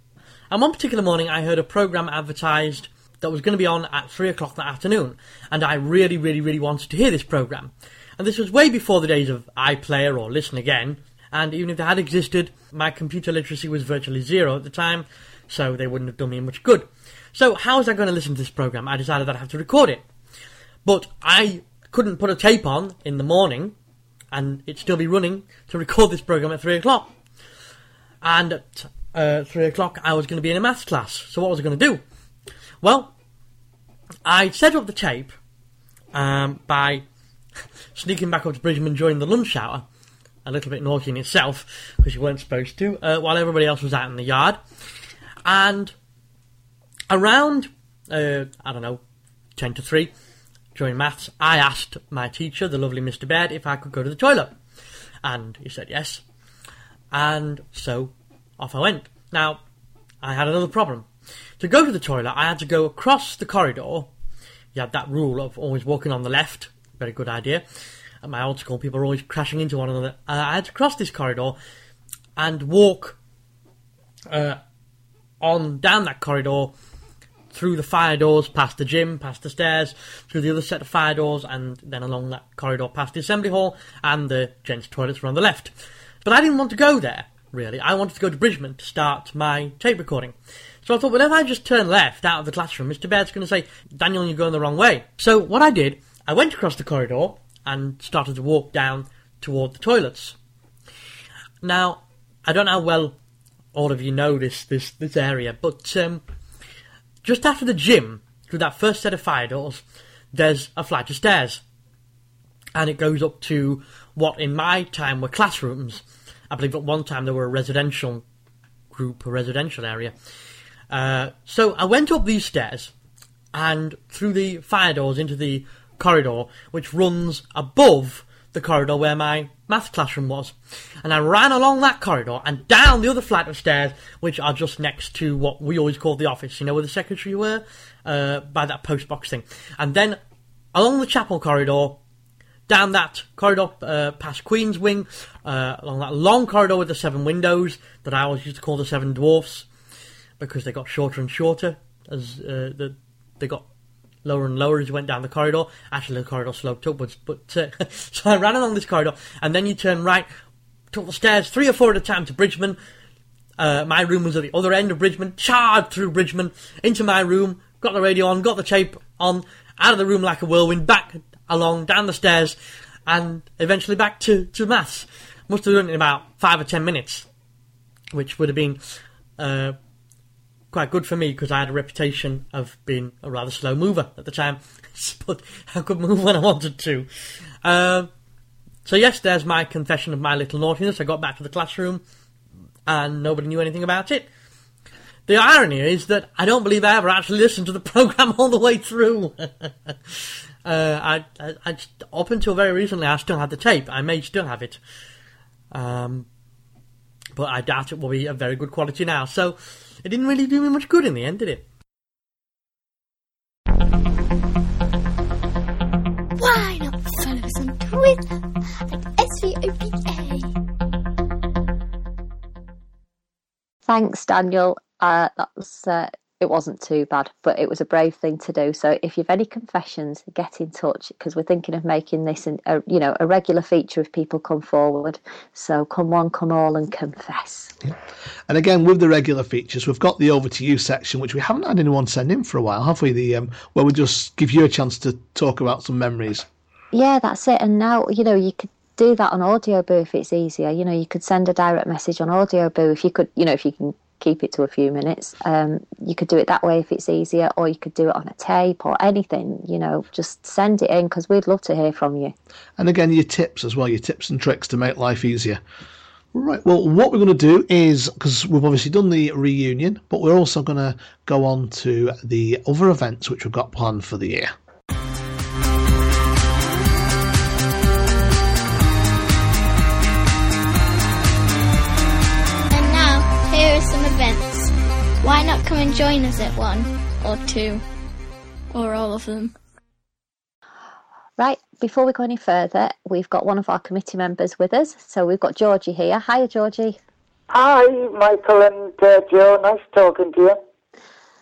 [SPEAKER 6] And one particular morning, I heard a program advertised that was going to be on at three o'clock that afternoon, and I really, really, really wanted to hear this program. And this was way before the days of iPlayer or Listen Again, and even if they had existed, my computer literacy was virtually zero at the time, so they wouldn't have done me much good. So how was I going to listen to this program? I decided that I have to record it, but I couldn't put a tape on in the morning and it'd still be running to record this program at three o'clock. And at uh, three o'clock, I was going to be in a maths class. So what was I going to do? Well, I set up the tape um, by sneaking back up to Bridgman during the lunch hour, a little bit naughty in itself because you weren't supposed to, uh, while everybody else was out in the yard. And around, uh, I don't know, 10 to 3 during maths, I asked my teacher, the lovely Mr. Baird, if I could go to the toilet. And he said yes. And so off I went. Now, I had another problem. To go to the toilet, I had to go across the corridor. You had that rule of always walking on the left. Very good idea. At my old school, people were always crashing into one another. I had to cross this corridor and walk uh, on down that corridor through the fire doors, past the gym, past the stairs, through the other set of fire doors, and then along that corridor past the assembly hall, and the gents' toilets were on the left. But I didn't want to go there, really. I wanted to go to Bridgman to start my tape recording. So I thought, if I just turn left out of the classroom, Mr. Baird's going to say, Daniel, you're going the wrong way. So what I did, I went across the corridor and started to walk down toward the toilets. Now, I don't know how well all of you know this this this area, but um, just after the gym, through that first set of fire doors, there's a flight of stairs, and it goes up to what in my time were classrooms. I believe at one time there were a residential group, a residential area. Uh, so I went up these stairs and through the fire doors into the corridor, which runs above the corridor where my maths classroom was. And I ran along that corridor and down the other flight of stairs, which are just next to what we always called the office, you know, where the secretary were, uh, by that postbox thing. And then along the chapel corridor, down that corridor uh, past Queen's Wing, uh, along that long corridor with the seven windows that I always used to call the seven dwarfs because they got shorter and shorter as uh, the, they got lower and lower as you went down the corridor. Actually, the corridor sloped upwards, but uh, so I ran along this corridor, and then you turn right took the stairs three or four at a time to Bridgman. Uh, my room was at the other end of Bridgman. Charged through Bridgman into my room. Got the radio on. Got the tape on. Out of the room like a whirlwind. Back along down the stairs, and eventually back to to maths. Must have done it in about five or ten minutes, which would have been uh, quite good for me because I had a reputation of being a rather slow mover at the time, but I could move when I wanted to. Uh, so yes, there's my confession of my little naughtiness. I got back to the classroom, and nobody knew anything about it. The irony is that I don't believe I ever actually listened to the program all the way through. uh, I, I, I, up until very recently, I still had the tape. I may still have it, um, but I doubt it will be of very good quality now. So it didn't really do me much good in the end, did it?
[SPEAKER 1] Why not follow us on Twitter at SVOPA?
[SPEAKER 3] Thanks, Daniel. Uh, that was uh, it wasn't too bad, but it was a brave thing to do. So if you've any confessions, get in touch because we're thinking of making this in, a, you know a regular feature if people come forward. So come one, come all, and confess.
[SPEAKER 2] Yeah. And again, with the regular features, we've got the over to you section, which we haven't had anyone send in for a while, have we? The um, where we just give you a chance to talk about some memories.
[SPEAKER 3] Yeah, that's it. And now you know you could do that on Audioboo if it's easier. You know, you could send a direct message on Audioboo if you could. You know, if you can keep it to a few minutes. Um, you could do it that way if it's easier, or you could do it on a tape or anything. You know, just send it in because we'd love to hear from you.
[SPEAKER 2] And again, your tips as well, your tips and tricks to make life easier. Right. Well, what we're going to do is because we've obviously done the reunion, but we're also going to go on to the other events which we've got planned for the year.
[SPEAKER 1] Why not come and join us at one, or two, or all of them?
[SPEAKER 3] Right, before we go any further, we've got one of our committee members with us. So we've got Georgie here. Hiya, Georgie.
[SPEAKER 7] Hi, Michael and uh, Jo. Nice talking to you.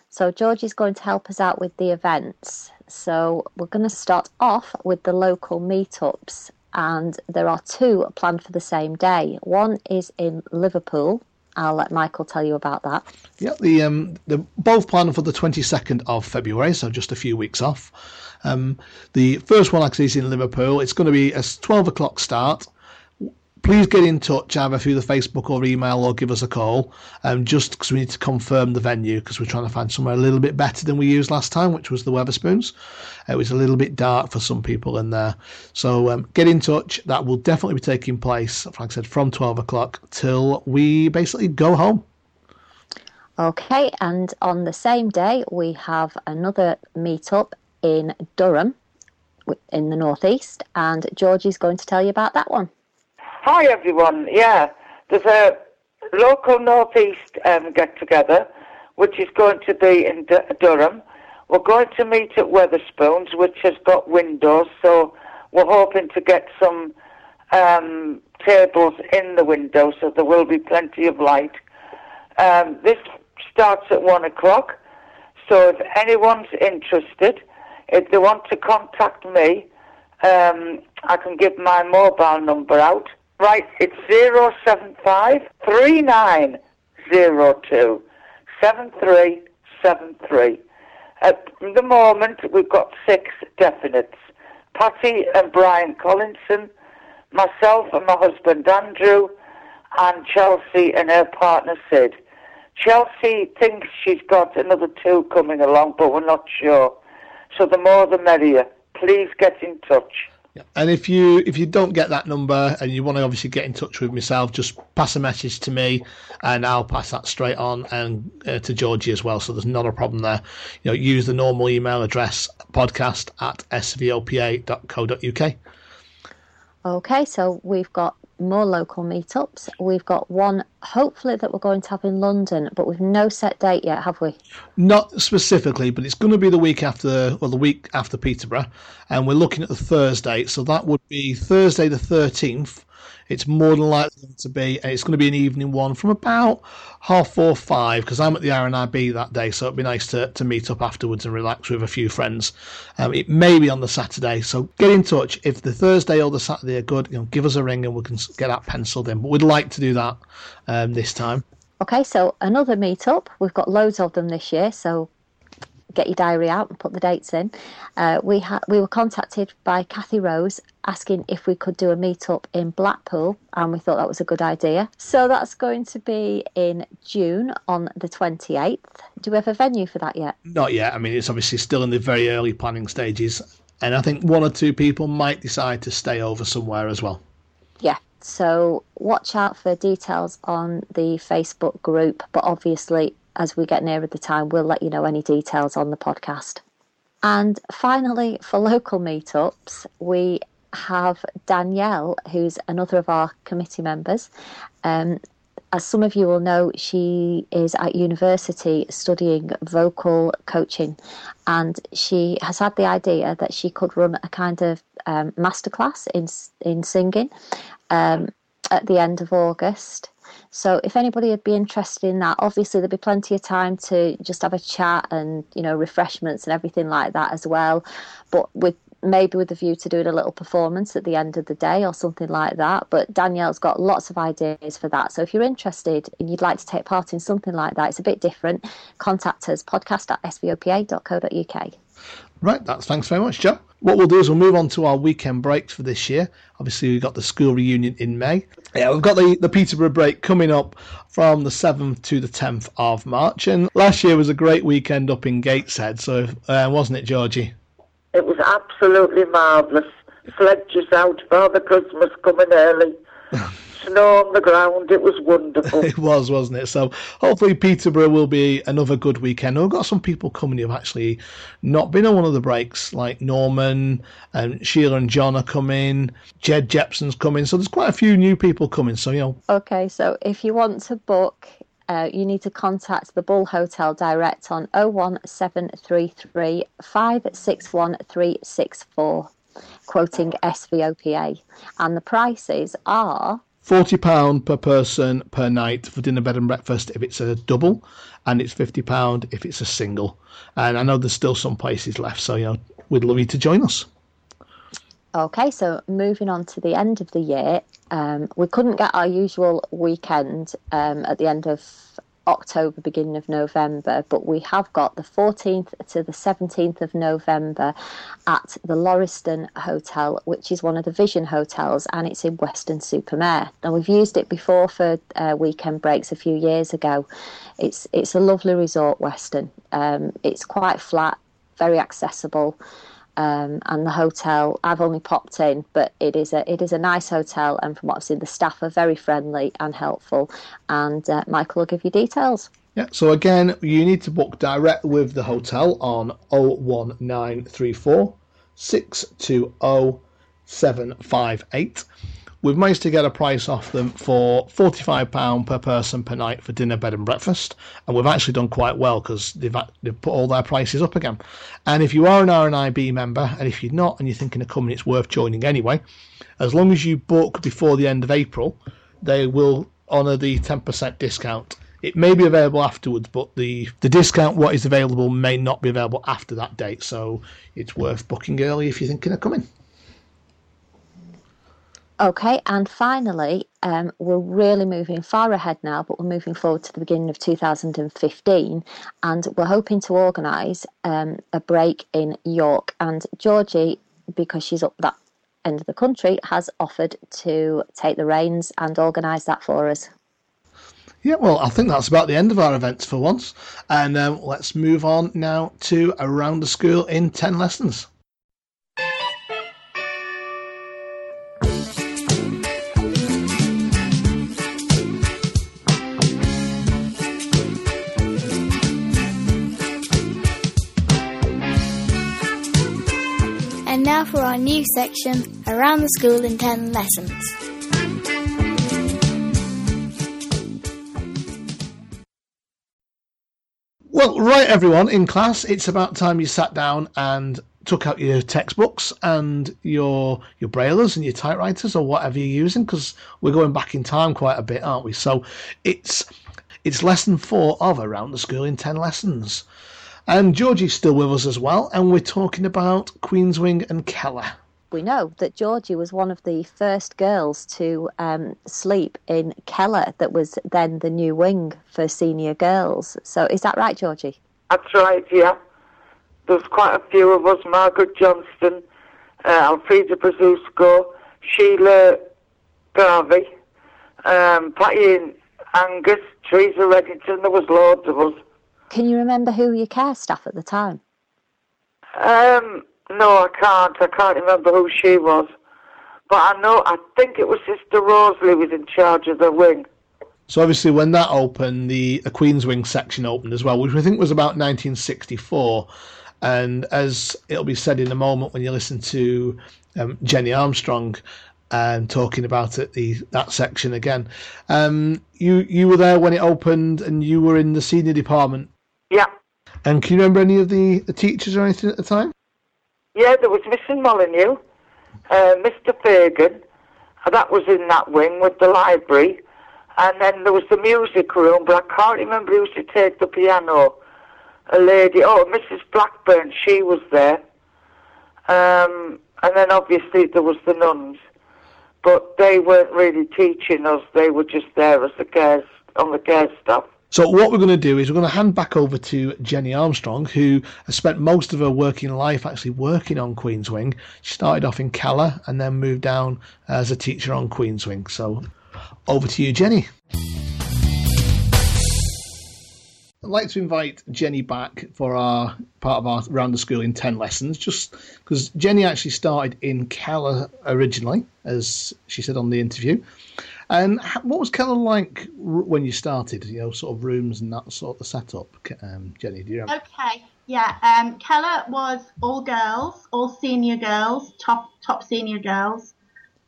[SPEAKER 3] So Georgie's going to help us out with the events. So we're going to start off with the local meetups, and there are two planned for the same day. One is in Liverpool. I'll let Michael tell you about that.
[SPEAKER 2] Yeah, the um, they're both planned for the twenty second of February, so just a few weeks off. Um, the first one actually is in Liverpool. It's going to be a twelve o'clock start. Please get in touch either through the Facebook or email or give us a call, um, just because we need to confirm the venue because we're trying to find somewhere a little bit better than we used last time, which was the Wetherspoons. It was a little bit dark for some people in there. So um, get in touch. That will definitely be taking place, like I said, from 12 o'clock till we basically go home.
[SPEAKER 3] Okay, and on the same day, we have another meetup in Durham in the northeast, and Georgie's going to tell you about that one.
[SPEAKER 7] Hi, everyone. Yeah, there's a local northeast um, get together, which is going to be in D- Durham. We're going to meet at Wetherspoons, which has got windows, so we're hoping to get some um, tables in the window, so there will be plenty of light. Um, this starts at one o'clock, so if anyone's interested, if they want to contact me, um, I can give my mobile number out. Right, it's 075 3902 7373. At the moment, we've got six definites. Patty and Brian Collinson, myself and my husband Andrew, and Chelsea and her partner Sid. Chelsea thinks she's got another two coming along, but we're not sure. So the more the merrier. Please get in touch.
[SPEAKER 2] Yeah. And if you if you don't get that number and you want to obviously get in touch with myself, just pass a message to me, and I'll pass that straight on and uh, to Georgie as well. So there's not a problem there. You know, use the normal email address podcast at svopa.co.uk.
[SPEAKER 3] Okay, so we've got more local meetups. We've got one hopefully that we're going to have in London, but we've no set date yet, have we?
[SPEAKER 2] Not specifically, but it's going to be the week after, well, the week after Peterborough, and we're looking at the Thursday. So that would be Thursday the thirteenth. It's more than likely to be. It's going to be an evening one from about half four, five, because I'm at the RNIB that day, so it'd be nice to, to meet up afterwards and relax with a few friends. Um, it may be on the Saturday, so get in touch if the Thursday or the Saturday are good. You know, give us a ring and we can get that penciled in. But we'd like to do that um, this time.
[SPEAKER 3] Okay, so another meetup. We've got loads of them this year, so get your diary out and put the dates in. Uh, we ha- we were contacted by Kathy Rose asking if we could do a meetup in Blackpool, and we thought that was a good idea. So that's going to be in June on the 28th. Do we have a venue for that yet?
[SPEAKER 2] Not yet. I mean, it's obviously still in the very early planning stages, and I think one or two people might decide to stay over somewhere as well.
[SPEAKER 3] Yeah. So watch out for details on the Facebook group, but obviously as we get nearer the time, we'll let you know any details on the podcast. And finally, for local meetups, we have Danielle, who's another of our committee members. Um, as some of you will know, she is at university studying vocal coaching, and she has had the idea that she could run a kind of um, masterclass in in singing um, at the end of August. So if anybody would be interested in that, obviously there'd be plenty of time to just have a chat and you know refreshments and everything like that as well. But with maybe with a view to doing a little performance at the end of the day or something like that. But Danielle's got lots of ideas for that. So if you're interested and you'd like to take part in something like that, it's a bit different. Contact us podcast at svopa.co.uk.
[SPEAKER 2] Right, that's thanks very much, Jo. What we'll do is we'll move on to our weekend breaks for this year. Obviously, we've got the school reunion in May. Yeah, we've got the, the Peterborough break coming up from the 7th to the 10th of March. And last year was a great weekend up in Gateshead, so uh, wasn't it, Georgie?
[SPEAKER 7] It was absolutely marvellous. Sledges out, Father Christmas coming early. Snow on the ground. It was wonderful.
[SPEAKER 2] it was, wasn't it? So hopefully Peterborough will be another good weekend. We've got some people coming who've actually not been on one of the breaks, like Norman and Sheila and John are coming. Jed Jepson's coming. So there's quite a few new people coming. So, you know.
[SPEAKER 3] Okay, so if you want to book uh, you need to contact the Bull Hotel direct on 01733 561364, quoting SVOPA. And the prices are
[SPEAKER 2] £40 per person per night for dinner, bed, and breakfast if it's a double, and it's £50 if it's a single. And I know there's still some places left, so you know, we'd love you to join us.
[SPEAKER 3] Okay, so moving on to the end of the year, um, we couldn't get our usual weekend um, at the end of October, beginning of November, but we have got the 14th to the 17th of November at the Lauriston Hotel, which is one of the Vision hotels, and it's in Weston-super-Mare. Now we've used it before for uh, weekend breaks a few years ago. It's it's a lovely resort, Weston. Um, it's quite flat, very accessible um, and the hotel. I've only popped in, but it is a it is a nice hotel, and from what I've seen, the staff are very friendly and helpful. And uh, Michael will give you details.
[SPEAKER 2] Yeah, so again, you need to book direct with the hotel on 01934 620 758 we've managed to get a price off them for £45 per person per night for dinner, bed, and breakfast. And we've actually done quite well because they've, they've put all their prices up again. And if you are an RNIB member, and if you're not and you're thinking of coming, it's worth joining anyway. As long as you book before the end of April, they will honour the 10% discount. It may be available afterwards, but the, the discount, what is available, may not be available after that date. So it's worth booking early if you're thinking of coming.
[SPEAKER 3] Okay, and finally, um, we're really moving far ahead now, but we're moving forward to the beginning of 2015, and we're hoping to organise um, a break in York. And Georgie, because she's up that end of the country, has offered to take the reins and organise that for us.
[SPEAKER 2] Yeah, well, I think that's about the end of our events for once. And um, let's move on now to Around the School in 10 Lessons.
[SPEAKER 1] for our new section, Around the School in 10 Lessons.
[SPEAKER 2] Well, right, everyone in class, it's about time you sat down and took out your textbooks and your your braillers and your typewriters or whatever you're using because we're going back in time quite a bit aren't we so it's it's lesson four of around the school in 10 lessons and Georgie's still with us as well, and we're talking about Queenswing and Keller.
[SPEAKER 3] We know that Georgie was one of the first girls to um, sleep in Keller, that was then the new wing for senior girls. So is that right, Georgie?
[SPEAKER 7] That's right, yeah. There's quite a few of us, Margaret Johnston, uh, Alfreda Brazusco, Sheila Garvey, um, Patty Angus, Teresa Reddington, there was loads of us.
[SPEAKER 3] Can you remember who your care staff at the time?
[SPEAKER 7] Um, no, I can't. I can't remember who she was. But I know, I think it was Sister Rosalie was in charge of the wing.
[SPEAKER 2] So obviously, when that opened, the, the Queenswing section opened as well, which I think was about 1964. And as it'll be said in a moment when you listen to um, Jenny Armstrong and talking about it, the that section again, um, you you were there when it opened, and you were in the senior department.
[SPEAKER 7] Yeah.
[SPEAKER 2] And can you remember any of the, the teachers or anything at the time?
[SPEAKER 7] Yeah, there was Mrs. Molyneux, uh, Mr. Fagan, that was in that wing with the library, and then there was the music room, but I can't remember who used to take the piano. A lady, oh, Mrs. Blackburn, she was there. Um, and then obviously there was the nuns, but they weren't really teaching us, they were just there as the care, on the care staff.
[SPEAKER 2] So what we're going to do is we're going to hand back over to Jenny Armstrong, who has spent most of her working life actually working on Queenswing. She started off in Keller and then moved down as a teacher on Queenswing. So over to you, Jenny. I'd like to invite Jenny back for our part of our round the school in 10 lessons, just because Jenny actually started in Keller originally, as she said on the interview. And what was Keller like when you started? You know, sort of rooms and that sort of setup. Um, Jenny, do you remember?
[SPEAKER 5] Okay, yeah. Um, Keller was all girls, all senior girls, top top senior girls.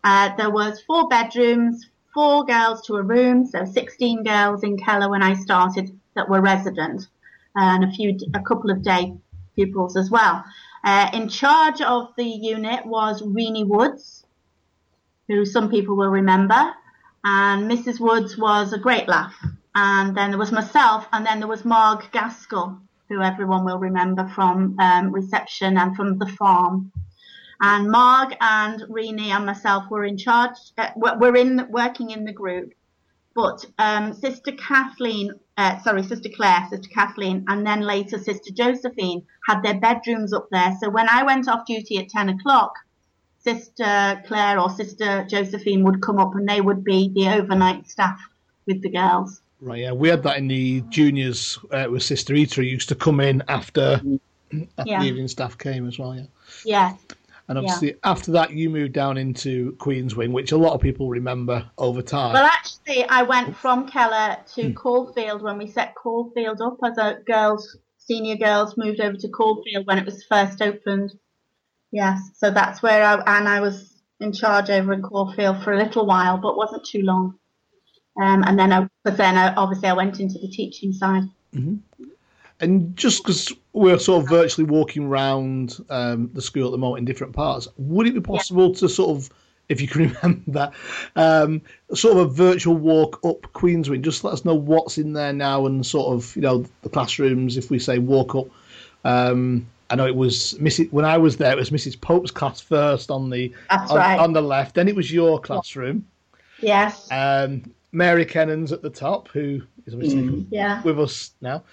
[SPEAKER 5] Uh, there was four bedrooms, four girls to a room, so 16 girls in Keller when I started that were resident, and a few, a couple of day pupils as well. Uh, in charge of the unit was Reenie Woods, who some people will remember and Mrs. Woods was a great laugh. And then there was myself, and then there was Marg Gaskell, who everyone will remember from um, reception and from the farm. And Marg and Reenie and myself were in charge. Uh, we're in working in the group, but um, Sister Kathleen, uh, sorry, Sister Claire, Sister Kathleen, and then later Sister Josephine had their bedrooms up there. So when I went off duty at ten o'clock, Sister Claire or Sister Josephine would come up and they would be the overnight staff with the girls.
[SPEAKER 2] Right, yeah, we had that in the juniors uh, with Sister Eater, used to come in after, after yeah. the evening staff came as well, yeah.
[SPEAKER 5] Yeah.
[SPEAKER 2] And obviously, yeah. after that, you moved down into Queen's Wing, which a lot of people remember over time.
[SPEAKER 5] Well, actually, I went from Keller to hmm. Caulfield when we set Caulfield up as a girls, senior girls moved over to Caulfield when it was first opened. Yes, so that's where I and I was in charge over in Caulfield for a little while, but wasn't too long. Um, and then, I, but then I, obviously I went into the teaching side.
[SPEAKER 2] Mm-hmm. And just because we're sort of virtually walking around um, the school at the moment in different parts, would it be possible yeah. to sort of, if you can remember, um, sort of a virtual walk up Queenswing? Just let us know what's in there now and sort of, you know, the classrooms. If we say walk up, um, I know it was Mrs. When I was there, it was Mrs. Pope's class first on the
[SPEAKER 5] on,
[SPEAKER 2] right. on, the left. Then it was your classroom.
[SPEAKER 5] Yes.
[SPEAKER 2] Um, Mary Kennan's at the top, who is obviously
[SPEAKER 5] mm, yeah.
[SPEAKER 2] with us now.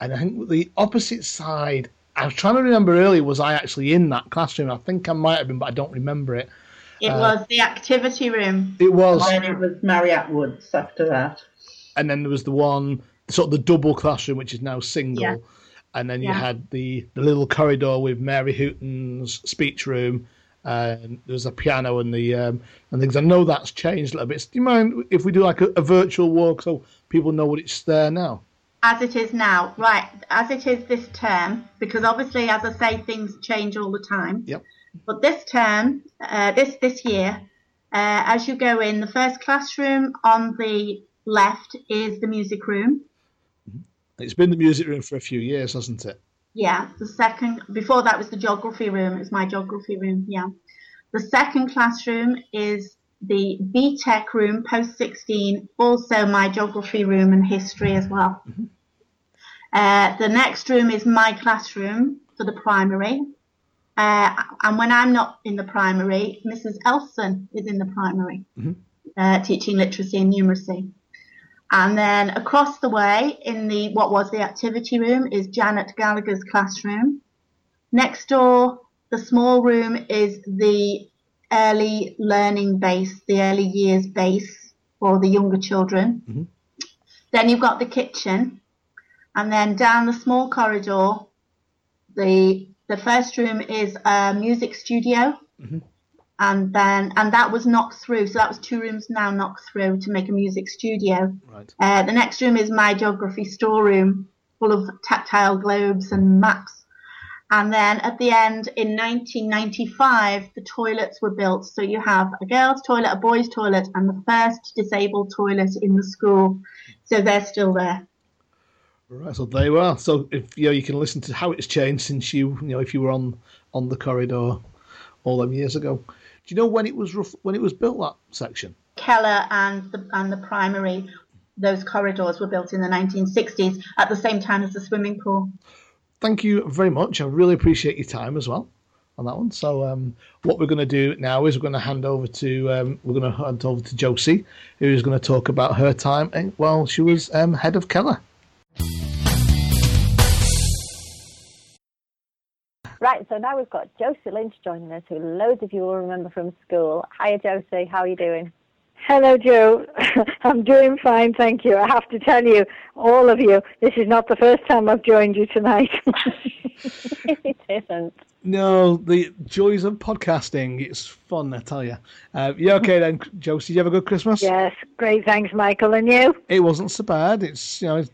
[SPEAKER 2] And I think the opposite side. I was trying to remember earlier. Was I actually in that classroom? I think I might have been, but I don't remember it.
[SPEAKER 5] It uh, was the activity room.
[SPEAKER 2] It was.
[SPEAKER 4] And it was Marriott Woods after that.
[SPEAKER 2] And then there was the one, sort of the double classroom, which is now single. Yeah and then you had the, the little corridor with Mary Hooton's speech room, and there's a piano and the um, and things. I know that's changed a little bit. Do you mind if we do like a, a, virtual walk so people know what it's there now?
[SPEAKER 5] As it is now, right? As it is this term, because obviously, as I say, things change all the time.
[SPEAKER 2] Yep.
[SPEAKER 5] But this term, uh, this this year, uh, as you go in, the first classroom on the left is the music room.
[SPEAKER 2] It's been the music room for a few years, hasn't it?
[SPEAKER 5] Yeah, the second, before that was the geography room. It's my geography room, yeah. The second classroom is the BTEC room, post 16, also my geography room and history as well. Mm-hmm. Uh, the next room is my classroom for the primary. Uh, and when I'm not in the primary, Mrs. Elson is in the primary, mm-hmm. uh, teaching literacy and numeracy. And then across the way in the what was the activity room is Janet Gallagher's classroom. Next door, the small room is the early learning base, the early years base for the younger children. Mm-hmm. Then you've got the kitchen, and then down the small corridor, the the first room is a music studio. Mm-hmm and then and that was knocked through. So that was two rooms now knocked through to make a music studio. Right. Uh, the next room is my geography storeroom, full of tactile globes and maps. And then at the end, in 1995, the toilets were built. So you have a girls' toilet, a boys' toilet, and the first disabled toilet in the school. So they're still there.
[SPEAKER 2] Right, so there you are. So if you know, you can listen to how it's changed since you, you know, if you were on on the corridor all them years ago. Do you know when it was rough, when it was built that section?
[SPEAKER 5] Keller and the and the primary, those corridors were built in the 1960s at the same time as the swimming pool.
[SPEAKER 2] Thank you very much. I really appreciate your time as well on that one. So um, what we're going to do now is we're going to hand over to um, we're going to hand over to Josie, who is going to talk about her time while she was um, head of Keller.
[SPEAKER 3] Right, so now we've got Josie Lynch joining us, who loads of you will remember from school. Hiya, Josie. How are you doing?
[SPEAKER 8] Hello, Jo. I'm doing fine, thank you. I have to tell you, all of you, this is not the first time I've joined you tonight.
[SPEAKER 3] it isn't.
[SPEAKER 2] No, the joys of podcasting. It's fun, I tell you. Uh, you okay then, Josie? Did you have a good Christmas?
[SPEAKER 8] Yes, great. Thanks, Michael. And you?
[SPEAKER 2] It wasn't so bad. It's you know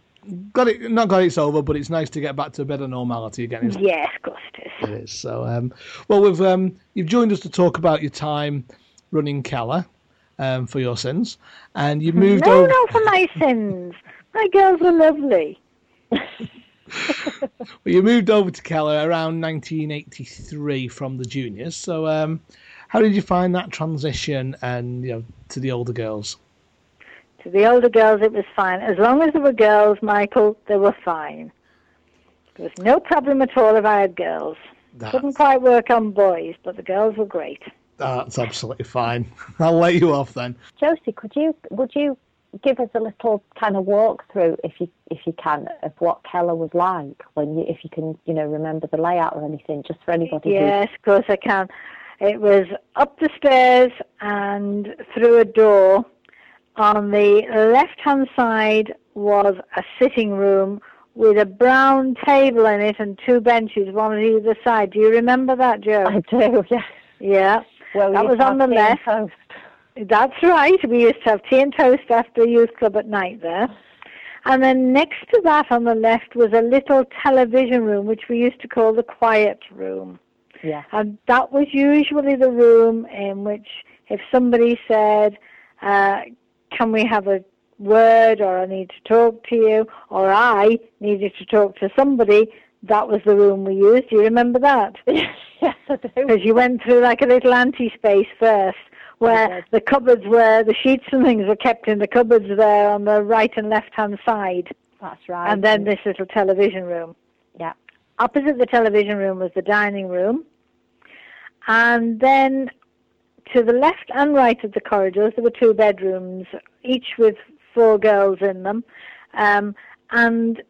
[SPEAKER 2] got it, not got it's over, but it's nice to get back to a bit of normality again. Isn't
[SPEAKER 8] yes, of course it is.
[SPEAKER 2] It is. So, um, well, we've um, you've joined us to talk about your time running Keller um, for your sins, and you moved
[SPEAKER 8] no,
[SPEAKER 2] over.
[SPEAKER 8] No, for my sins. My girls are lovely.
[SPEAKER 2] well, you moved over to Keller around 1983 from the juniors. So, um, how did you find that transition and you know to the older girls?
[SPEAKER 8] To the older girls, it was fine. As long as there were girls, Michael, they were fine. There was no problem at all if I had girls. That's... Couldn't quite work on boys, but the girls were great.
[SPEAKER 2] That's absolutely fine. I'll let you off then.
[SPEAKER 3] Josie, could you would you give us a little kind of walkthrough, if you if you can, of what Keller was like when you if you can you know remember the layout or anything, just for anybody.
[SPEAKER 8] Yes, of course I can. It was up the stairs and through a door on the left hand side was a sitting room with a brown table in it and two benches, one on either side. Do you remember that, Jo?
[SPEAKER 3] I do, yes.
[SPEAKER 8] Yeah.
[SPEAKER 3] Well,
[SPEAKER 8] that was on the left. That's right. We used to have tea and toast after the youth club at night there. And then next to that on the left was a little television room, which we used to call the quiet room.
[SPEAKER 3] Yeah.
[SPEAKER 8] And that was usually the room in which if somebody said, uh, can we have a word or I need to talk to you or I needed to talk to somebody, that was the room we used. Do you remember that?
[SPEAKER 3] yes, I do.
[SPEAKER 8] Because you went through like a little anti-space first where the cupboards were, the sheets and things were kept in the cupboards there on the right and left hand side.
[SPEAKER 3] That's right.
[SPEAKER 8] And then this little television room.
[SPEAKER 3] Yeah.
[SPEAKER 8] Opposite the television room was the dining room. And then to the left and right of the corridors, there were two bedrooms, each with four girls in them. Um, and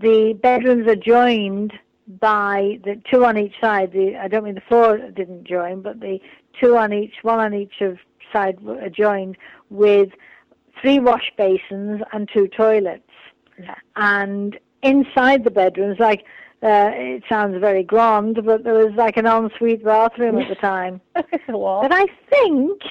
[SPEAKER 8] the bedrooms are joined by the two on each side. The, I don't mean the four didn't join, but the two on each, one on each of side are joined with three wash basins and two toilets. Yeah. And inside the bedrooms, like uh, it sounds very grand, but there was like an ensuite bathroom at the time. but I think,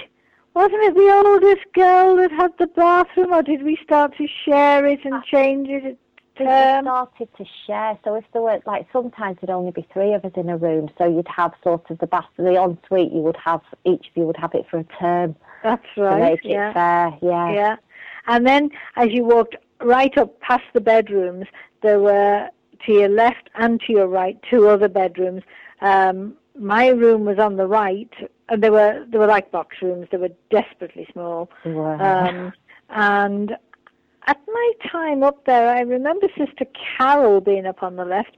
[SPEAKER 8] wasn't it the oldest girl that had the bathroom, or did we start to share it and change it?
[SPEAKER 3] We started to share, so if there were like sometimes there'd only be three of us in a room, so you'd have sort of the bath, the ensuite. You would have each of you would have it for a term.
[SPEAKER 8] That's right.
[SPEAKER 3] To make
[SPEAKER 8] yeah.
[SPEAKER 3] it fair, yeah.
[SPEAKER 8] Yeah, and then as you walked right up past the bedrooms, there were to your left and to your right two other bedrooms. Um, my room was on the right, and they were they were like box rooms. They were desperately small.
[SPEAKER 3] Wow.
[SPEAKER 8] Um, and at my time up there, I remember Sister Carol being up on the left,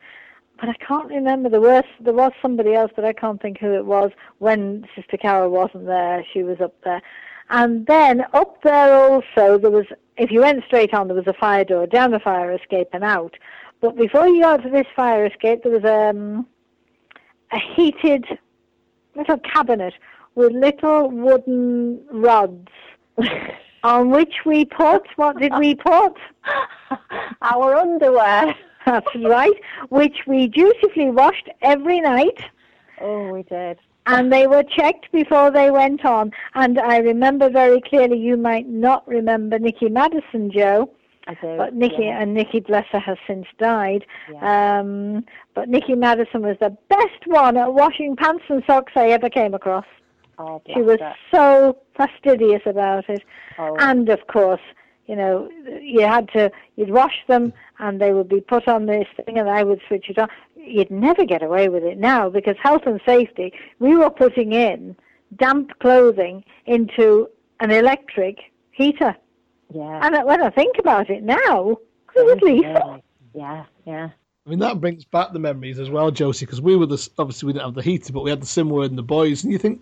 [SPEAKER 8] but I can't remember. There was there was somebody else, but I can't think who it was when Sister Carol wasn't there. She was up there, and then up there also there was. If you went straight on, there was a fire door down the fire escape and out. But before you got to this fire escape, there was um, a heated little cabinet with little wooden rods on which we put, what did we put?
[SPEAKER 3] Our underwear.
[SPEAKER 8] That's right, which we dutifully washed every night.
[SPEAKER 3] Oh, we did.
[SPEAKER 8] And they were checked before they went on. And I remember very clearly, you might not remember Nikki Madison,
[SPEAKER 3] Jo,
[SPEAKER 8] But Nikki
[SPEAKER 3] yeah.
[SPEAKER 8] and Nikki Blesser has since died.
[SPEAKER 3] Yeah.
[SPEAKER 8] Um, but Nikki Madison was the best one at washing pants and socks I ever came across.
[SPEAKER 3] oh,
[SPEAKER 8] She was
[SPEAKER 3] her.
[SPEAKER 8] so fastidious about it.
[SPEAKER 3] Oh,
[SPEAKER 8] And of course, you know, you had to, you'd wash them and they would be put on this thing and I would switch it on. You'd never get away with it now because health and safety, we were putting in damp clothing into an electric heater.
[SPEAKER 3] Yeah.
[SPEAKER 8] And when I think about it now, it was lethal.
[SPEAKER 3] Yeah, yeah.
[SPEAKER 2] I mean, that brings back the memories as well, Josie, because we were the obviously we didn't have the heater, but we had the sim word and the boys, and you think,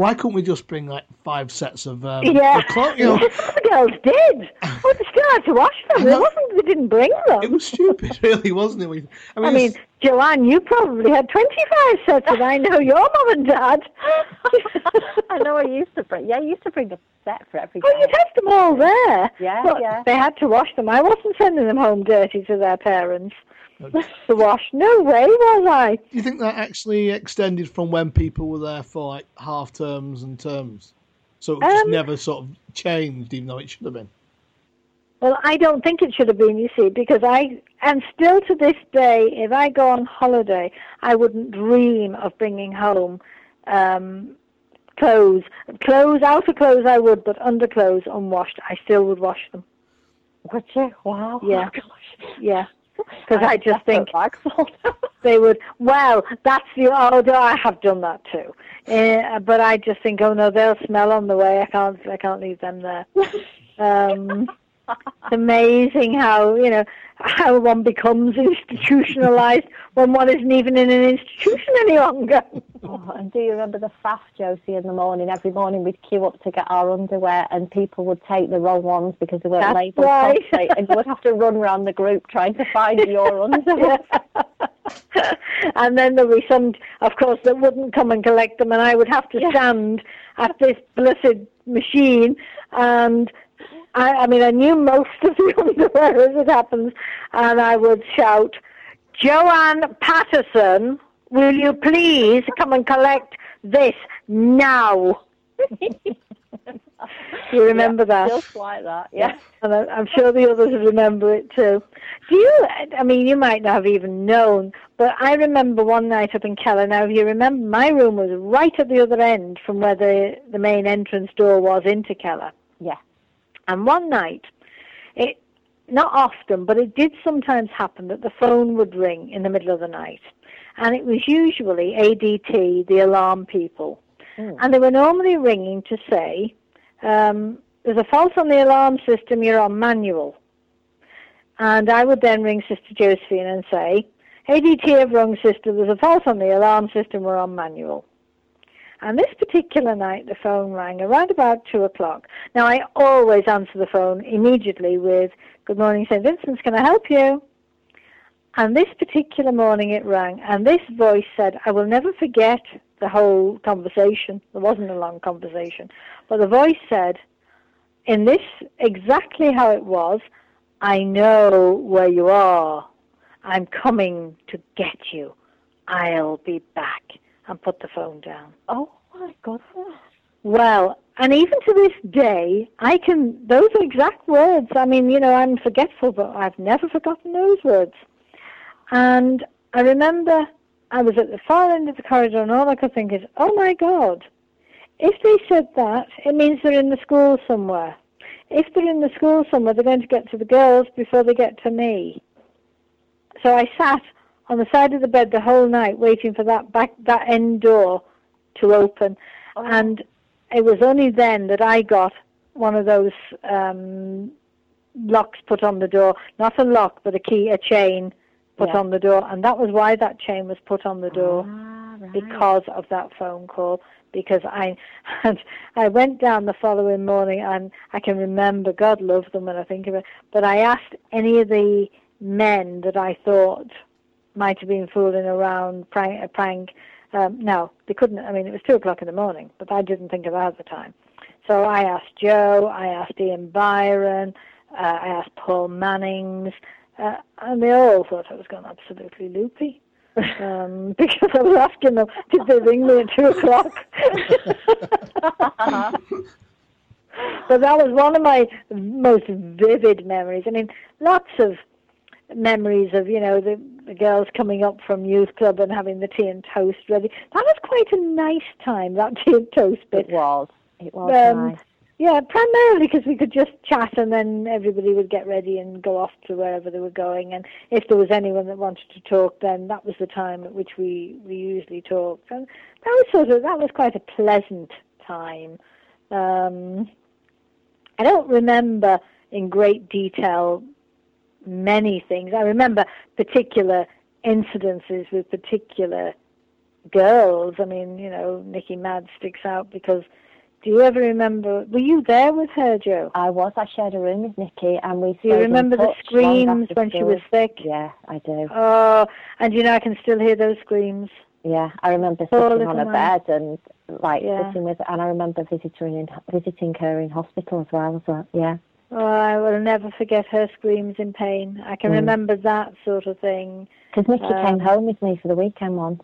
[SPEAKER 2] why couldn't we just bring like five sets of um,
[SPEAKER 8] Yeah.
[SPEAKER 2] of clo- you know,
[SPEAKER 8] the girls did. Oh, they still had to wash them. It wasn't they didn't bring them.
[SPEAKER 2] it was stupid, really, wasn't it? We, I mean,
[SPEAKER 8] I mean, Joanne, you probably had 25 sets, and I know your mum and dad.
[SPEAKER 3] I know I used to bring, yeah, I used to bring a set for every
[SPEAKER 8] Oh, you'd have them all there.
[SPEAKER 3] Yeah,
[SPEAKER 8] but
[SPEAKER 3] yeah.
[SPEAKER 8] They had to wash them. I wasn't sending them home dirty to their parents to wash. No way was I.
[SPEAKER 2] do you think that actually extended from when people were there for like half terms and terms? So it just
[SPEAKER 8] Um,
[SPEAKER 2] never sort of changed, even though it should have been.
[SPEAKER 8] Well, I don't think it should have been, you see, because I, and still to this day, if I go on holiday, I wouldn't dream of bringing home um, clothes. Clothes, outer clothes I would, but underclothes unwashed, I still would wash them.
[SPEAKER 3] Would you? Wow.
[SPEAKER 8] Yeah.
[SPEAKER 3] Oh, gosh.
[SPEAKER 8] Yeah. Because I just think they would, well, that's the, oh, no, I have done that too. Uh, but I just think, oh no, they'll smell on the way. I can't, I can't leave them there. Um, it's amazing how you know how one becomes institutionalized when one isn't even in an institution any longer.
[SPEAKER 3] Oh, and do you remember the faff, Josie, in the morning? Every morning we'd queue up to get our underwear, and people would take the wrong ones because they weren't
[SPEAKER 8] That's
[SPEAKER 3] labelled
[SPEAKER 8] right.
[SPEAKER 3] properly, and you would have to run around the group trying to find your underwear.
[SPEAKER 8] and then there were some, of course, that wouldn't come and collect them, and I would have to stand at this blessed machine. And I, I mean, I knew most of the underwear as it happens, and I would shout, "Joanne Patterson, will you please come and collect this now?" you remember that?
[SPEAKER 3] Just like that, yeah.
[SPEAKER 8] and I, I'm sure the others remember it too. Do you? I mean, you might not have even known, but I remember one night up in Keller. Now, if you remember, my room was right at the other end from where the the main entrance door was into Keller.
[SPEAKER 3] Yeah.
[SPEAKER 8] And one night, it not often, but it did sometimes happen that the phone would ring in the middle of the night, and it was usually ADT, the alarm people,
[SPEAKER 3] Mm.
[SPEAKER 8] and they were normally ringing to say, um, "There's a fault on the alarm system. You're on manual." And I would then ring Sister Josephine and say, ADT have rung sister, there's a fault on the alarm system, we're on manual. And this particular night the phone rang around about two o'clock. Now I always answer the phone immediately with, Good morning, St. Vincent's, can I help you? And this particular morning it rang, and this voice said, I will never forget the whole conversation. There wasn't a long conversation. But the voice said, in this exactly how it was, I know where you are. I'm coming to get you. I'll be back. And put the phone down.
[SPEAKER 3] Oh my God.
[SPEAKER 8] Well, and even to this day, I can, those are exact words. I mean, you know, I'm forgetful, but I've never forgotten those words. And I remember I was at the far end of the corridor, and all I could think is, oh my God, if they said that, it means they're in the school somewhere. if they're in the school somewhere, they're going to get to the girls before they get to me. So I sat on the side of the bed the whole night waiting for that back that end door to open,
[SPEAKER 9] Oh.
[SPEAKER 8] and it was only then that I got one of those um, locks put on the door. Not a lock, but a key, a chain put
[SPEAKER 9] Yeah.
[SPEAKER 8] on the door, and that was why that chain was put on the door
[SPEAKER 9] Ah, right.
[SPEAKER 8] because of that phone call. Because I, and I went down the following morning, and I can remember. God love them when I think of it. But I asked any of the men that I thought might have been fooling around, prank. A prank. Um, no, they couldn't. I mean, it was two o'clock in the morning, but I didn't think of that at the time. So I asked Joe, I asked Ian Byron, uh, I asked Paul Mannings, uh, and they all thought I was going absolutely loopy. Um, because I was asking them, did they ring me at two o'clock? but that was one of my most vivid memories. I mean, lots of memories of, you know, the, the girls coming up from youth club and having the tea and toast ready. That was quite a nice time, that tea and toast bit.
[SPEAKER 9] It was. It was
[SPEAKER 8] Um,
[SPEAKER 9] nice.
[SPEAKER 8] Yeah, primarily because we could just chat and then everybody would get ready and go off to wherever they were going. And if there was anyone that wanted to talk, then that was the time at which we, we usually talked. And that was sort of, that was quite a pleasant time. Um, I don't remember in great detail many things. I remember particular incidences with particular girls. I mean, you know, Nikki Mad sticks out because do you ever remember? Were you there with her, Joe?
[SPEAKER 9] I was. I shared a room with Nikki, and we.
[SPEAKER 8] Do you remember the screams when she was sick?
[SPEAKER 9] Yeah, I do.
[SPEAKER 8] Oh, and you know, I can still hear those screams.
[SPEAKER 9] Yeah, I remember
[SPEAKER 8] Poor
[SPEAKER 9] sitting on a
[SPEAKER 8] man.
[SPEAKER 9] bed and like
[SPEAKER 8] Yeah.
[SPEAKER 9] sitting with, and I remember visiting in, visiting her in hospital as well. So yeah,
[SPEAKER 8] Oh, I will never forget her screams in pain. I can
[SPEAKER 9] Mm.
[SPEAKER 8] remember that sort of thing.
[SPEAKER 9] because Nikki
[SPEAKER 8] Um,
[SPEAKER 9] came home with me for the weekend once.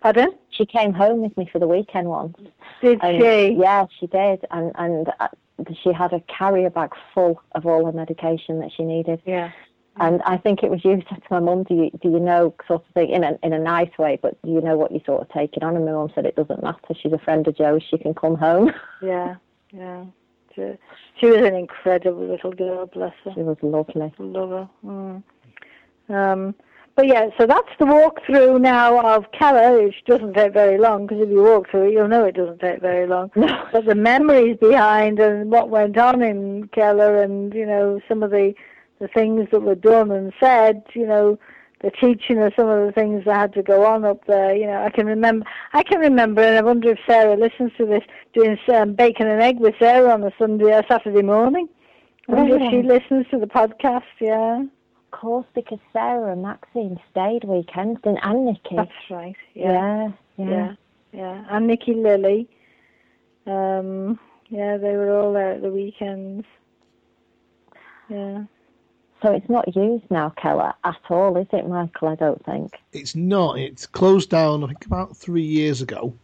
[SPEAKER 8] Pardon?
[SPEAKER 9] She came home with me for the weekend once.
[SPEAKER 8] Did
[SPEAKER 9] And,
[SPEAKER 8] she?
[SPEAKER 9] Yeah, she did, and and uh, she had a carrier bag full of all her medication that she needed.
[SPEAKER 8] Yeah.
[SPEAKER 9] And I think it was you said to my mum, do you, do you know, sort of thing, in a, in a nice way, but do you know what you're sort of taking on? And my mum said it doesn't matter. She's a friend of Joe's. She can come home.
[SPEAKER 8] Yeah. Yeah. She, she was an incredible little girl, bless her.
[SPEAKER 9] she was lovely.
[SPEAKER 8] Love her. Mm. Um, but yeah, so that's the walkthrough now of Keller, which doesn't take very long because if you walk through it, you'll know it doesn't take very long.
[SPEAKER 9] No.
[SPEAKER 8] But the memories behind and what went on in Keller, and you know some of the the things that were done and said, you know, the teaching of some of the things that had to go on up there. You know, I can remember. I can remember, and I wonder if Sarah listens to this, doing um, bacon and egg with Sarah on a Sunday or Saturday morning. I wonder if she listens to the podcast. Yeah.
[SPEAKER 9] Of course, because Sarah and Maxine stayed weekends, didn't and Nikki.
[SPEAKER 8] That's right. Yeah,
[SPEAKER 9] yeah,
[SPEAKER 8] yeah, yeah. And Nikki Lilly. Um, yeah, they were all there at the weekends. Yeah.
[SPEAKER 9] So it's not used now, Keller, at all, is it, Michael? I don't think.
[SPEAKER 2] It's not. It's closed down, I think, about three years ago.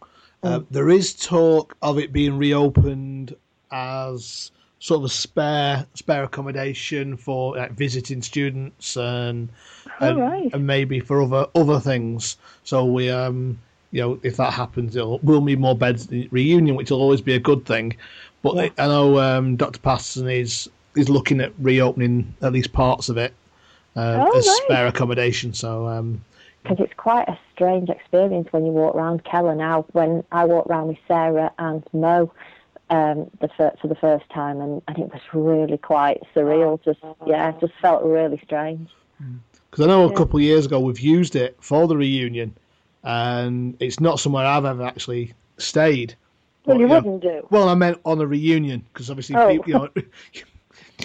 [SPEAKER 2] Uh, there is talk of it being reopened as sort of a spare spare accommodation for like, visiting students and
[SPEAKER 8] Oh,
[SPEAKER 2] and,
[SPEAKER 8] right.
[SPEAKER 2] and maybe for other other things. So we um you know if that happens, it'll we'll need more beds reunion, which will always be a good thing. But I, I know um, Dr. Patterson is is looking at reopening at least parts of it uh,
[SPEAKER 8] Oh,
[SPEAKER 2] as
[SPEAKER 8] right.
[SPEAKER 2] spare accommodation. So um,
[SPEAKER 9] Because it's quite a strange experience when you walk around Keller now. When I walked around with Sarah and Mo um, the fir- for the first time, and, and it was really quite surreal. Just yeah, it just felt really strange.
[SPEAKER 2] Because I know a couple of years ago we've used it for the reunion, and it's not somewhere I've ever actually stayed.
[SPEAKER 8] Well,
[SPEAKER 2] But,
[SPEAKER 8] you
[SPEAKER 2] know-
[SPEAKER 8] wouldn't do.
[SPEAKER 2] well, I meant on a reunion because obviously,
[SPEAKER 8] Oh.
[SPEAKER 2] people, you know,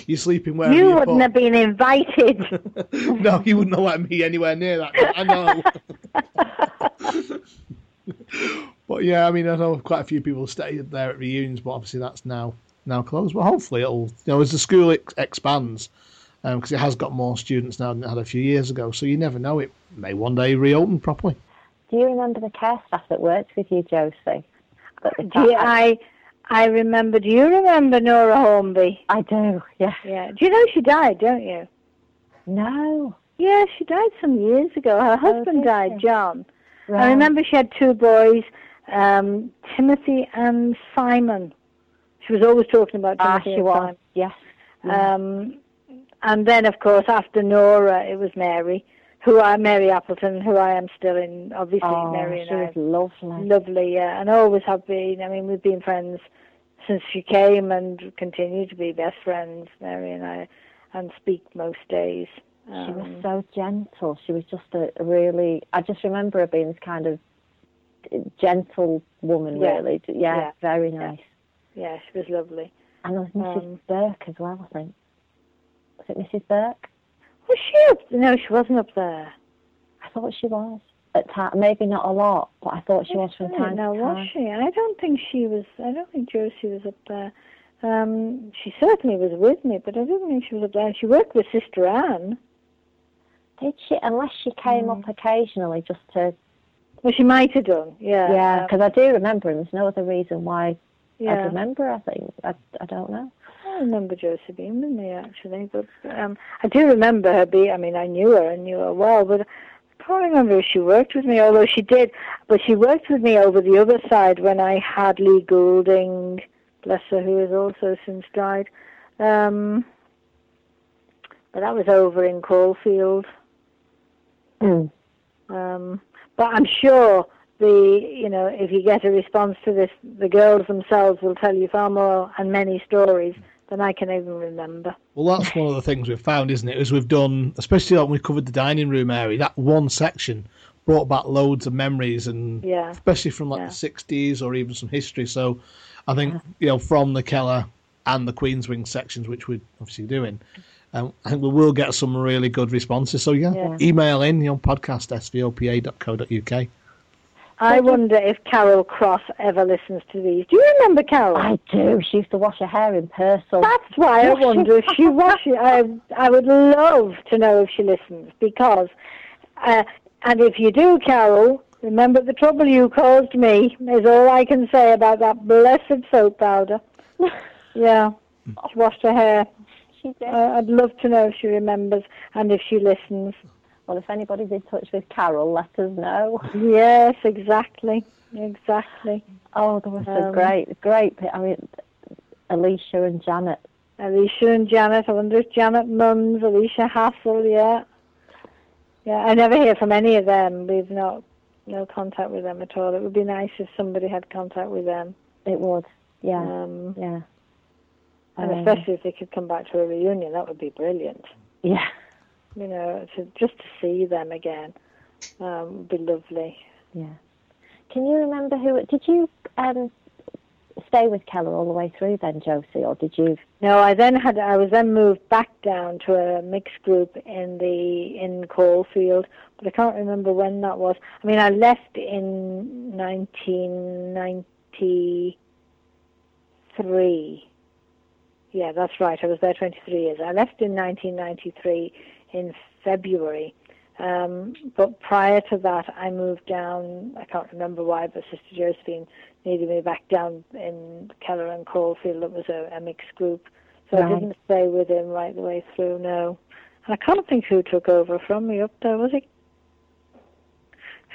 [SPEAKER 2] you're sleeping wherever
[SPEAKER 8] You
[SPEAKER 2] you
[SPEAKER 8] wouldn't have been invited.
[SPEAKER 2] no, you wouldn't have let me anywhere near that. I know. but yeah, I mean, I know quite a few people stayed there at reunions, but obviously that's now now closed. But hopefully, it'll you know as the school ex- expands, um, because it has got more students now than it had a few years ago. So you never know; it may one day reopen properly.
[SPEAKER 9] Do you remember the care staff that worked with you, Josie? That the
[SPEAKER 8] Do I, I remember. Do you remember Nora Hornby?
[SPEAKER 9] I do. Yeah.
[SPEAKER 8] Yeah. Do you know she died? Don't you?
[SPEAKER 9] No.
[SPEAKER 8] Yeah, she died some years ago. Her husband
[SPEAKER 9] did
[SPEAKER 8] died,
[SPEAKER 9] she?
[SPEAKER 8] John. I remember she had two boys, um, Timothy and Simon. She was always talking about
[SPEAKER 9] Ah,
[SPEAKER 8] Timothy
[SPEAKER 9] she
[SPEAKER 8] and
[SPEAKER 9] was. Yes.
[SPEAKER 8] Um, and then, of course, after Nora, it was Mary, who I Mary Appleton, who I am still in. Obviously,
[SPEAKER 9] Oh,
[SPEAKER 8] Mary and
[SPEAKER 9] she
[SPEAKER 8] I
[SPEAKER 9] was lovely.
[SPEAKER 8] lovely, yeah, and always have been. I mean, we've been friends since she came, and continue to be best friends, Mary and I, and speak most days.
[SPEAKER 9] She was
[SPEAKER 8] Um,
[SPEAKER 9] so gentle. She was just a really. I just remember her being this kind of gentle woman,
[SPEAKER 8] Yeah.
[SPEAKER 9] really. Yeah,
[SPEAKER 8] Yeah.
[SPEAKER 9] very
[SPEAKER 8] Yeah.
[SPEAKER 9] nice.
[SPEAKER 8] yeah, she was lovely.
[SPEAKER 9] And there was Mrs.
[SPEAKER 8] Um,
[SPEAKER 9] Burke as well, I think. Was it Mrs. Burke?
[SPEAKER 8] Was she up? No, she wasn't up there.
[SPEAKER 9] I thought she was. At time, maybe not a lot, but I thought she was from
[SPEAKER 8] I
[SPEAKER 9] time
[SPEAKER 8] know,
[SPEAKER 9] to
[SPEAKER 8] was
[SPEAKER 9] time.
[SPEAKER 8] she? I don't think she was. I don't think Josie was up there. Um, she certainly was with me, but I don't think she was up there. She worked with Sister Anne.
[SPEAKER 9] Did she? Unless she came
[SPEAKER 8] Mm.
[SPEAKER 9] up occasionally just to.
[SPEAKER 8] Well, she might have done. Yeah.
[SPEAKER 9] Yeah,
[SPEAKER 8] um,
[SPEAKER 9] because I do remember, and there's no other reason why I
[SPEAKER 8] yeah.
[SPEAKER 9] remember. I think I, I don't know.
[SPEAKER 8] I remember Josie being with me actually, but um, I do remember her be. I mean, I knew her I knew her well, but I can't remember if she worked with me. Although she did, but she worked with me over the other side when I had Lee Goulding, bless her, who has also since died. Um, but that was over in Caulfield.
[SPEAKER 9] Mm.
[SPEAKER 8] Um, but I'm sure the you know if you get a response to this, the girls themselves will tell you far more and many stories than I can even remember.
[SPEAKER 2] Well, that's one of the things we've found, isn't it? Is we've done, especially when we covered the dining room area, that one section brought back loads of memories, and
[SPEAKER 8] Yeah.
[SPEAKER 2] especially from like
[SPEAKER 8] Yeah.
[SPEAKER 2] the '60s or even some history. So, I think you know from the Keller and the Queenswing sections, which we're obviously doing, um, I think we will get some really good responses. So yeah,
[SPEAKER 8] Yeah.
[SPEAKER 2] email in you know podcast svopa.co.uk.
[SPEAKER 8] I wonder if Carol Cross ever listens to these. Do you remember Carol?
[SPEAKER 9] I do. She used to wash her hair in Persil.
[SPEAKER 8] That's why I wonder if she washes. I I would love to know if she listens because, uh, and if you do, Carol, remember the trouble you caused me. Is all I can say about that blessed soap powder. yeah, she washed her hair.
[SPEAKER 9] She did.
[SPEAKER 8] Uh, I'd love to know if she remembers and if she listens.
[SPEAKER 9] Well, if anybody's in touch with Carol, let us know.
[SPEAKER 8] Yes, exactly, exactly.
[SPEAKER 9] Oh, there was a
[SPEAKER 8] Um,
[SPEAKER 9] great, great. I mean, Alicia and Janet.
[SPEAKER 8] Alicia and Janet. I wonder if Janet Mums, Alicia Hassel, yeah. Yeah, I never hear from any of them. We've not no contact with them at all. It would be nice if somebody had contact with them.
[SPEAKER 9] It would. Yeah,
[SPEAKER 8] Um,
[SPEAKER 9] yeah.
[SPEAKER 8] and
[SPEAKER 9] Um,
[SPEAKER 8] especially if they could come back to a reunion, that would be brilliant.
[SPEAKER 9] Yeah.
[SPEAKER 8] You know, to just to see them again um, would be lovely.
[SPEAKER 9] Yeah. Can you remember who? Did you um, stay with Keller all the way through then, Josie, or did you?
[SPEAKER 8] No, I then had I was then moved back down to a mixed group in the in Caulfield, but I can't remember when that was. I mean, I left in 1993. Yeah, that's right. I was there 23 years. I left in 1993 in February. Um, but prior to that, I moved down. I can't remember why, but Sister Josephine needed me back down in Keller and Caulfield. It was a, a mixed group, so I didn't stay with him right the way through. No, and I can't think who took over from me up there. Was it?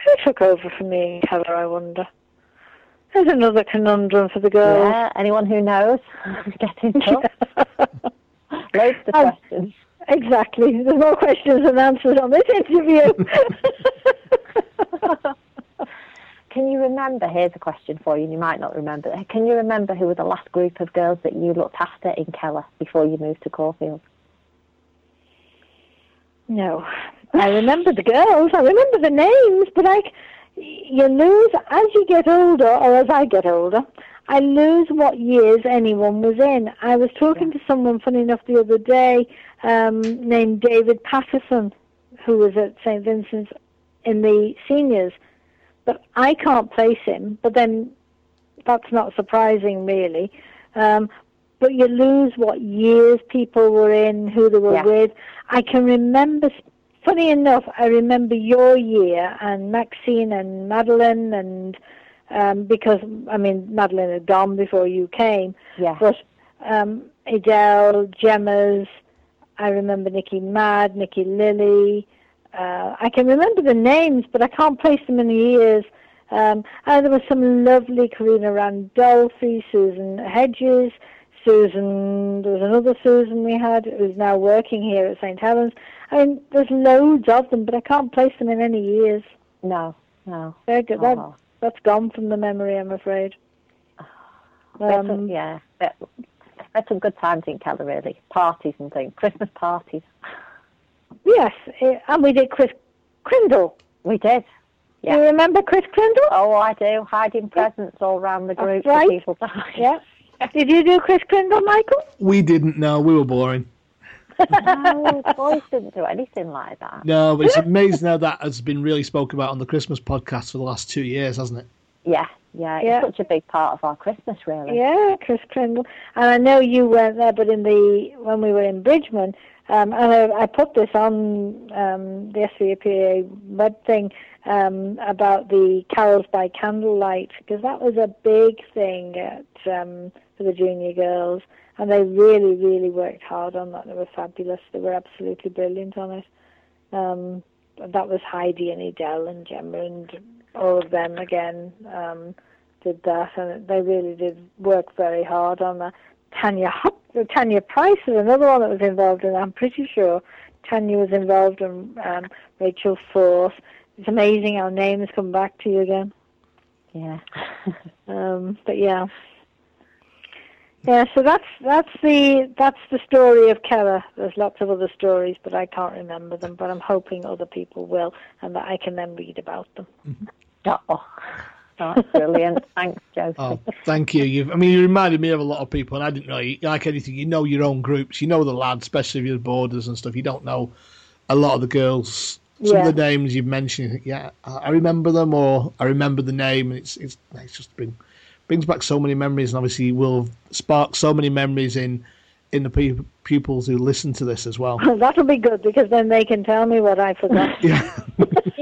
[SPEAKER 8] Who took over from me in Keller? I wonder. There's another conundrum for the girls.
[SPEAKER 9] Yeah. Anyone who knows, get in touch. Loads of
[SPEAKER 8] Um,
[SPEAKER 9] questions.
[SPEAKER 8] Exactly. There's more questions than answers on this interview.
[SPEAKER 9] Can you remember? Here's a question for you, and you might not remember. Can you remember who were the last group of girls that you looked after in Keller before you moved to Caulfield?
[SPEAKER 8] no. I remember the girls. I remember the names, but I, you lose as you get older, or as I get older. I lose what years anyone was in. I was talking to someone, funny enough, the other day, um, named David Patterson, who was at St Vincent's in the seniors, but I can't place him. But then that's not surprising, really. Um, but you lose what years people were in, who they were
[SPEAKER 9] Yeah.
[SPEAKER 8] with. I can remember, funny enough, I remember your year and Maxine and Madeline and um, because I mean Madeline had gone before you came,
[SPEAKER 9] Yeah.
[SPEAKER 8] but um, Adele, Gemma's. I remember Nikki Mad, Nikki Lilly. Uh, I can remember the names, but I can't place them in the years. Um, and there was some lovely Karina Randolphi, Susan Hedges, Susan, there was another Susan we had who's now working here at St Helens. I mean, there's loads of them, but I can't place them in any years.
[SPEAKER 3] No, no.
[SPEAKER 8] They're good. That,
[SPEAKER 3] Oh.
[SPEAKER 8] that's gone from the memory, I'm afraid. Um,
[SPEAKER 3] yeah, we had some good times in Keller, really. Parties and things, Christmas parties.
[SPEAKER 8] Yes, eh, and we did Chris Crindle.
[SPEAKER 3] We did.
[SPEAKER 8] Do
[SPEAKER 3] You
[SPEAKER 8] remember Chris Crindle?
[SPEAKER 3] Oh, I do. Hiding presents all round the
[SPEAKER 8] That's
[SPEAKER 3] group
[SPEAKER 8] right.
[SPEAKER 3] for people to hide.
[SPEAKER 8] Yeah. Did you do Chris Crindle, Michael?
[SPEAKER 2] We didn't No, We were boring.
[SPEAKER 3] No, boys didn't do anything like that.
[SPEAKER 2] No, but it's amazing how that has been really spoken about on the Christmas podcast for the last two years, hasn't it?
[SPEAKER 3] Yeah, yeah, it's
[SPEAKER 8] Yeah.
[SPEAKER 3] such a big part of our Christmas, really.
[SPEAKER 8] Yeah, Chris Crindle. And I know you weren't there, but in the when we were in Bridgman, um, and I, I put this on um, the SVPA web thing um, about the carols by candlelight because that was a big thing at um, for the junior girls, and they really, really worked hard on that. They were fabulous. They were absolutely brilliant on it. Um, that was Heidi and Edel and Gemma and all of them again. Um, did that, and they really did work very hard on that. Tanya Tanya Price is another one that was involved in. I'm pretty sure Tanya was involved in um, Rachel Force. It's amazing how names come back to you again.
[SPEAKER 3] Yeah.
[SPEAKER 8] Um, but yeah, yeah. So that's that's the that's the story of Keller. There's lots of other stories, but I can't remember them. But I'm hoping other people will, and that I can then read about them.
[SPEAKER 3] Oh, oh, that's brilliant. Thanks, Josie.
[SPEAKER 2] Oh, thank you. You've, I mean, you reminded me of a lot of people, and I didn't know you like anything. You know your own groups. You know the lads, especially if you're boarders and stuff. You don't know a lot of the girls. Some
[SPEAKER 8] Yeah.
[SPEAKER 2] of the names you've mentioned, you think, yeah, I I remember them, or I remember the name, and it's it's it's just bring brings back so many memories, and obviously will spark so many memories in in the pu- pupils who listen to this as well.
[SPEAKER 8] That'll be good because then they can tell me what I forgot.
[SPEAKER 2] yeah,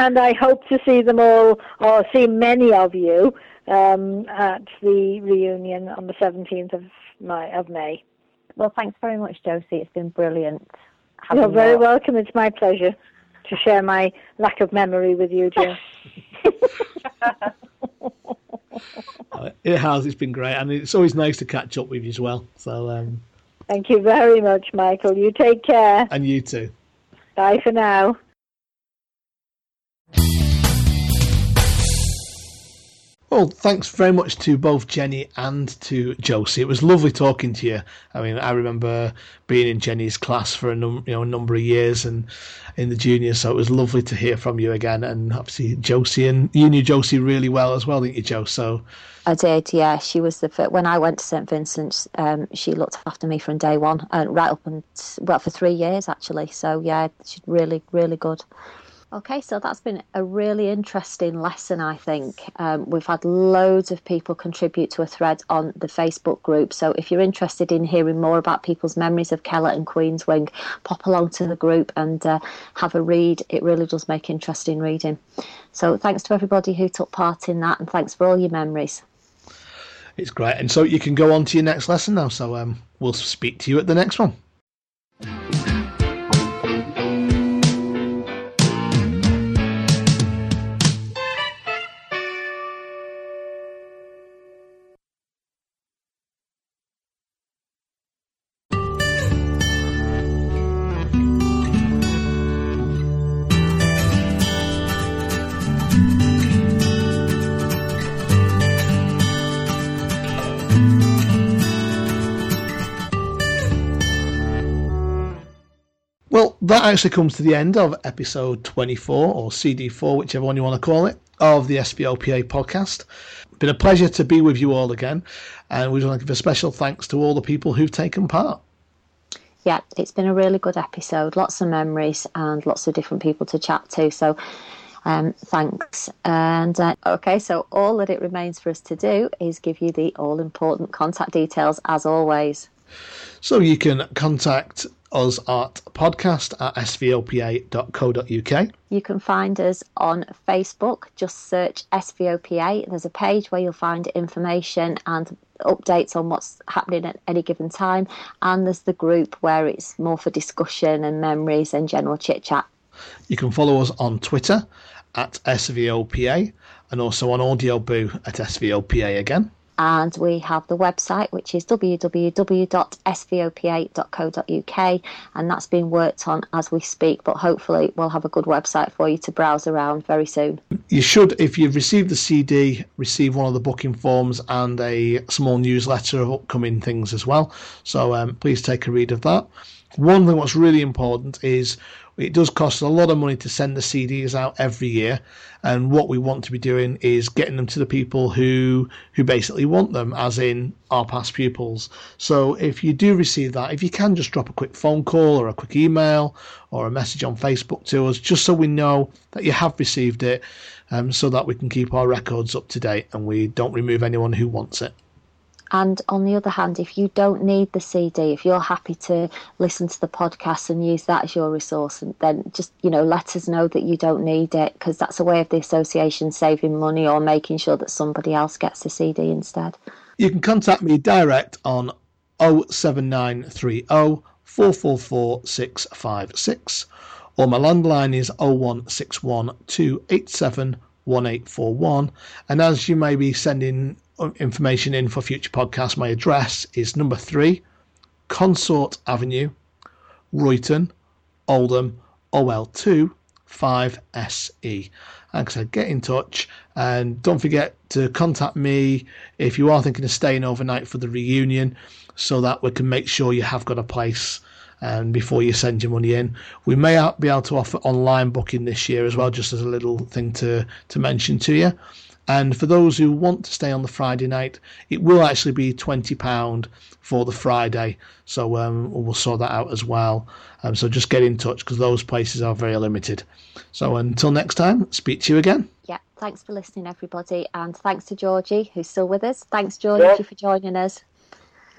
[SPEAKER 8] and I hope to see them all, or see many of you, um, at the reunion on the 17th of May. Of May.
[SPEAKER 3] Well, thanks very much, Josie. It's been brilliant. having
[SPEAKER 8] You're very
[SPEAKER 3] your-
[SPEAKER 8] welcome. It's my pleasure to share my lack of memory with you, Jim.
[SPEAKER 2] it has. It's been great, and it's always nice to catch up with you as well. So, um,
[SPEAKER 8] Thank you very much, Michael. You take care.
[SPEAKER 2] and you too.
[SPEAKER 8] Bye for now.
[SPEAKER 2] Well, thanks very much to both Jenny and to Josie. It was lovely talking to you. I mean, I remember being in Jenny's class for a num- you know number of years and in the juniors, so it was lovely to hear from you again. And obviously, Josie and you knew Josie really well as well, didn't you, Joe? So
[SPEAKER 3] I did, yeah. She was the fir- when I went to St Vincent's. Um, she looked after me from day one, uh, right up and well for three years actually. So yeah, she's really, really good. Okay, so that's been a really interesting lesson, I think. Um, we've had loads of people contribute to a thread on the Facebook group. So if you're interested in hearing more about people's memories of Keller and Queenswing, pop along to the group and uh, have a read. It really does make interesting reading. So thanks to everybody who took part in that, and thanks for all your memories.
[SPEAKER 2] it's great. And so you can go on to your next lesson now. So um, we'll speak to you at the next one. That actually comes to the end of episode 24 or CD4, whichever one you want to call it, of the SVOPA podcast. Been a pleasure to be with you all again, and we want to give a special thanks to all the people who've taken part.
[SPEAKER 3] Yeah, it's been a really good episode. Lots of memories and lots of different people to chat to. So, um, thanks. And uh, okay, so all that it remains for us to do is give you the all important contact details as always.
[SPEAKER 2] So you can contact us at podcast at svopa.co.uk.
[SPEAKER 3] You can find us on Facebook. Just search SVOPA. There's a page where you'll find information and updates on what's happening at any given time. And there's the group where it's more for discussion and memories and general chit chat.
[SPEAKER 2] You can follow us on Twitter at SVOPA and also on Audioboo at SVOPA again.
[SPEAKER 3] And we have the website, which is www.svopa.co.uk, and that's being worked on as we speak. But hopefully, we'll have a good website for you to browse around very soon.
[SPEAKER 2] You should, if you've received the CD, receive one of the booking forms and a small newsletter of upcoming things as well. So um, please take a read of that. One thing what's really important is it does cost a lot of money to send the CDs out every year, and what we want to be doing is getting them to the people who who basically want them, as in our past pupils. So if you do receive that, if you can just drop a quick phone call or a quick email or a message on Facebook to us, just so we know that you have received it, um, so that we can keep our records up to date and we don't remove anyone who wants it.
[SPEAKER 3] And on the other hand, if you don't need the CD, if you're happy to listen to the podcast and use that as your resource, then just you know let us know that you don't need it because that's a way of the association saving money or making sure that somebody else gets the CD instead.
[SPEAKER 2] You can contact me direct on 07930 444 656 or my landline is 0161 287 1841. And as you may be sending information in for future podcasts, my address is number three, Consort Avenue, Royton, Oldham, OL2 5SE. Like I said, get in touch and don't forget to contact me if you are thinking of staying overnight for the reunion so that we can make sure you have got a place and before you send your money in. We may be able to offer online booking this year as well, just as a little thing to, to mention to you. And for those who want to stay on the Friday night, it will actually be £20 for the Friday. So um, we'll sort that out as well. Um, so just get in touch because those places are very limited. So until next time, speak to you again.
[SPEAKER 3] Yeah, thanks for listening, everybody. And thanks to Georgie, who's still with us. Thanks, Georgie, yeah. for joining us.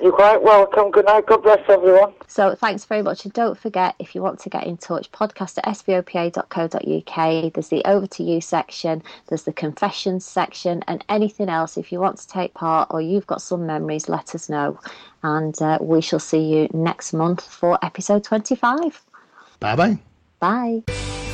[SPEAKER 7] You're quite welcome. Good night. God bless everyone.
[SPEAKER 3] So thanks very much. And don't forget, if you want to get in touch, podcast at svopa.co.uk. There's the over to you section, there's the confessions section, and anything else. If you want to take part or you've got some memories, let us know. And uh, we shall see you next month for episode 25.
[SPEAKER 2] Bye-bye.
[SPEAKER 3] Bye.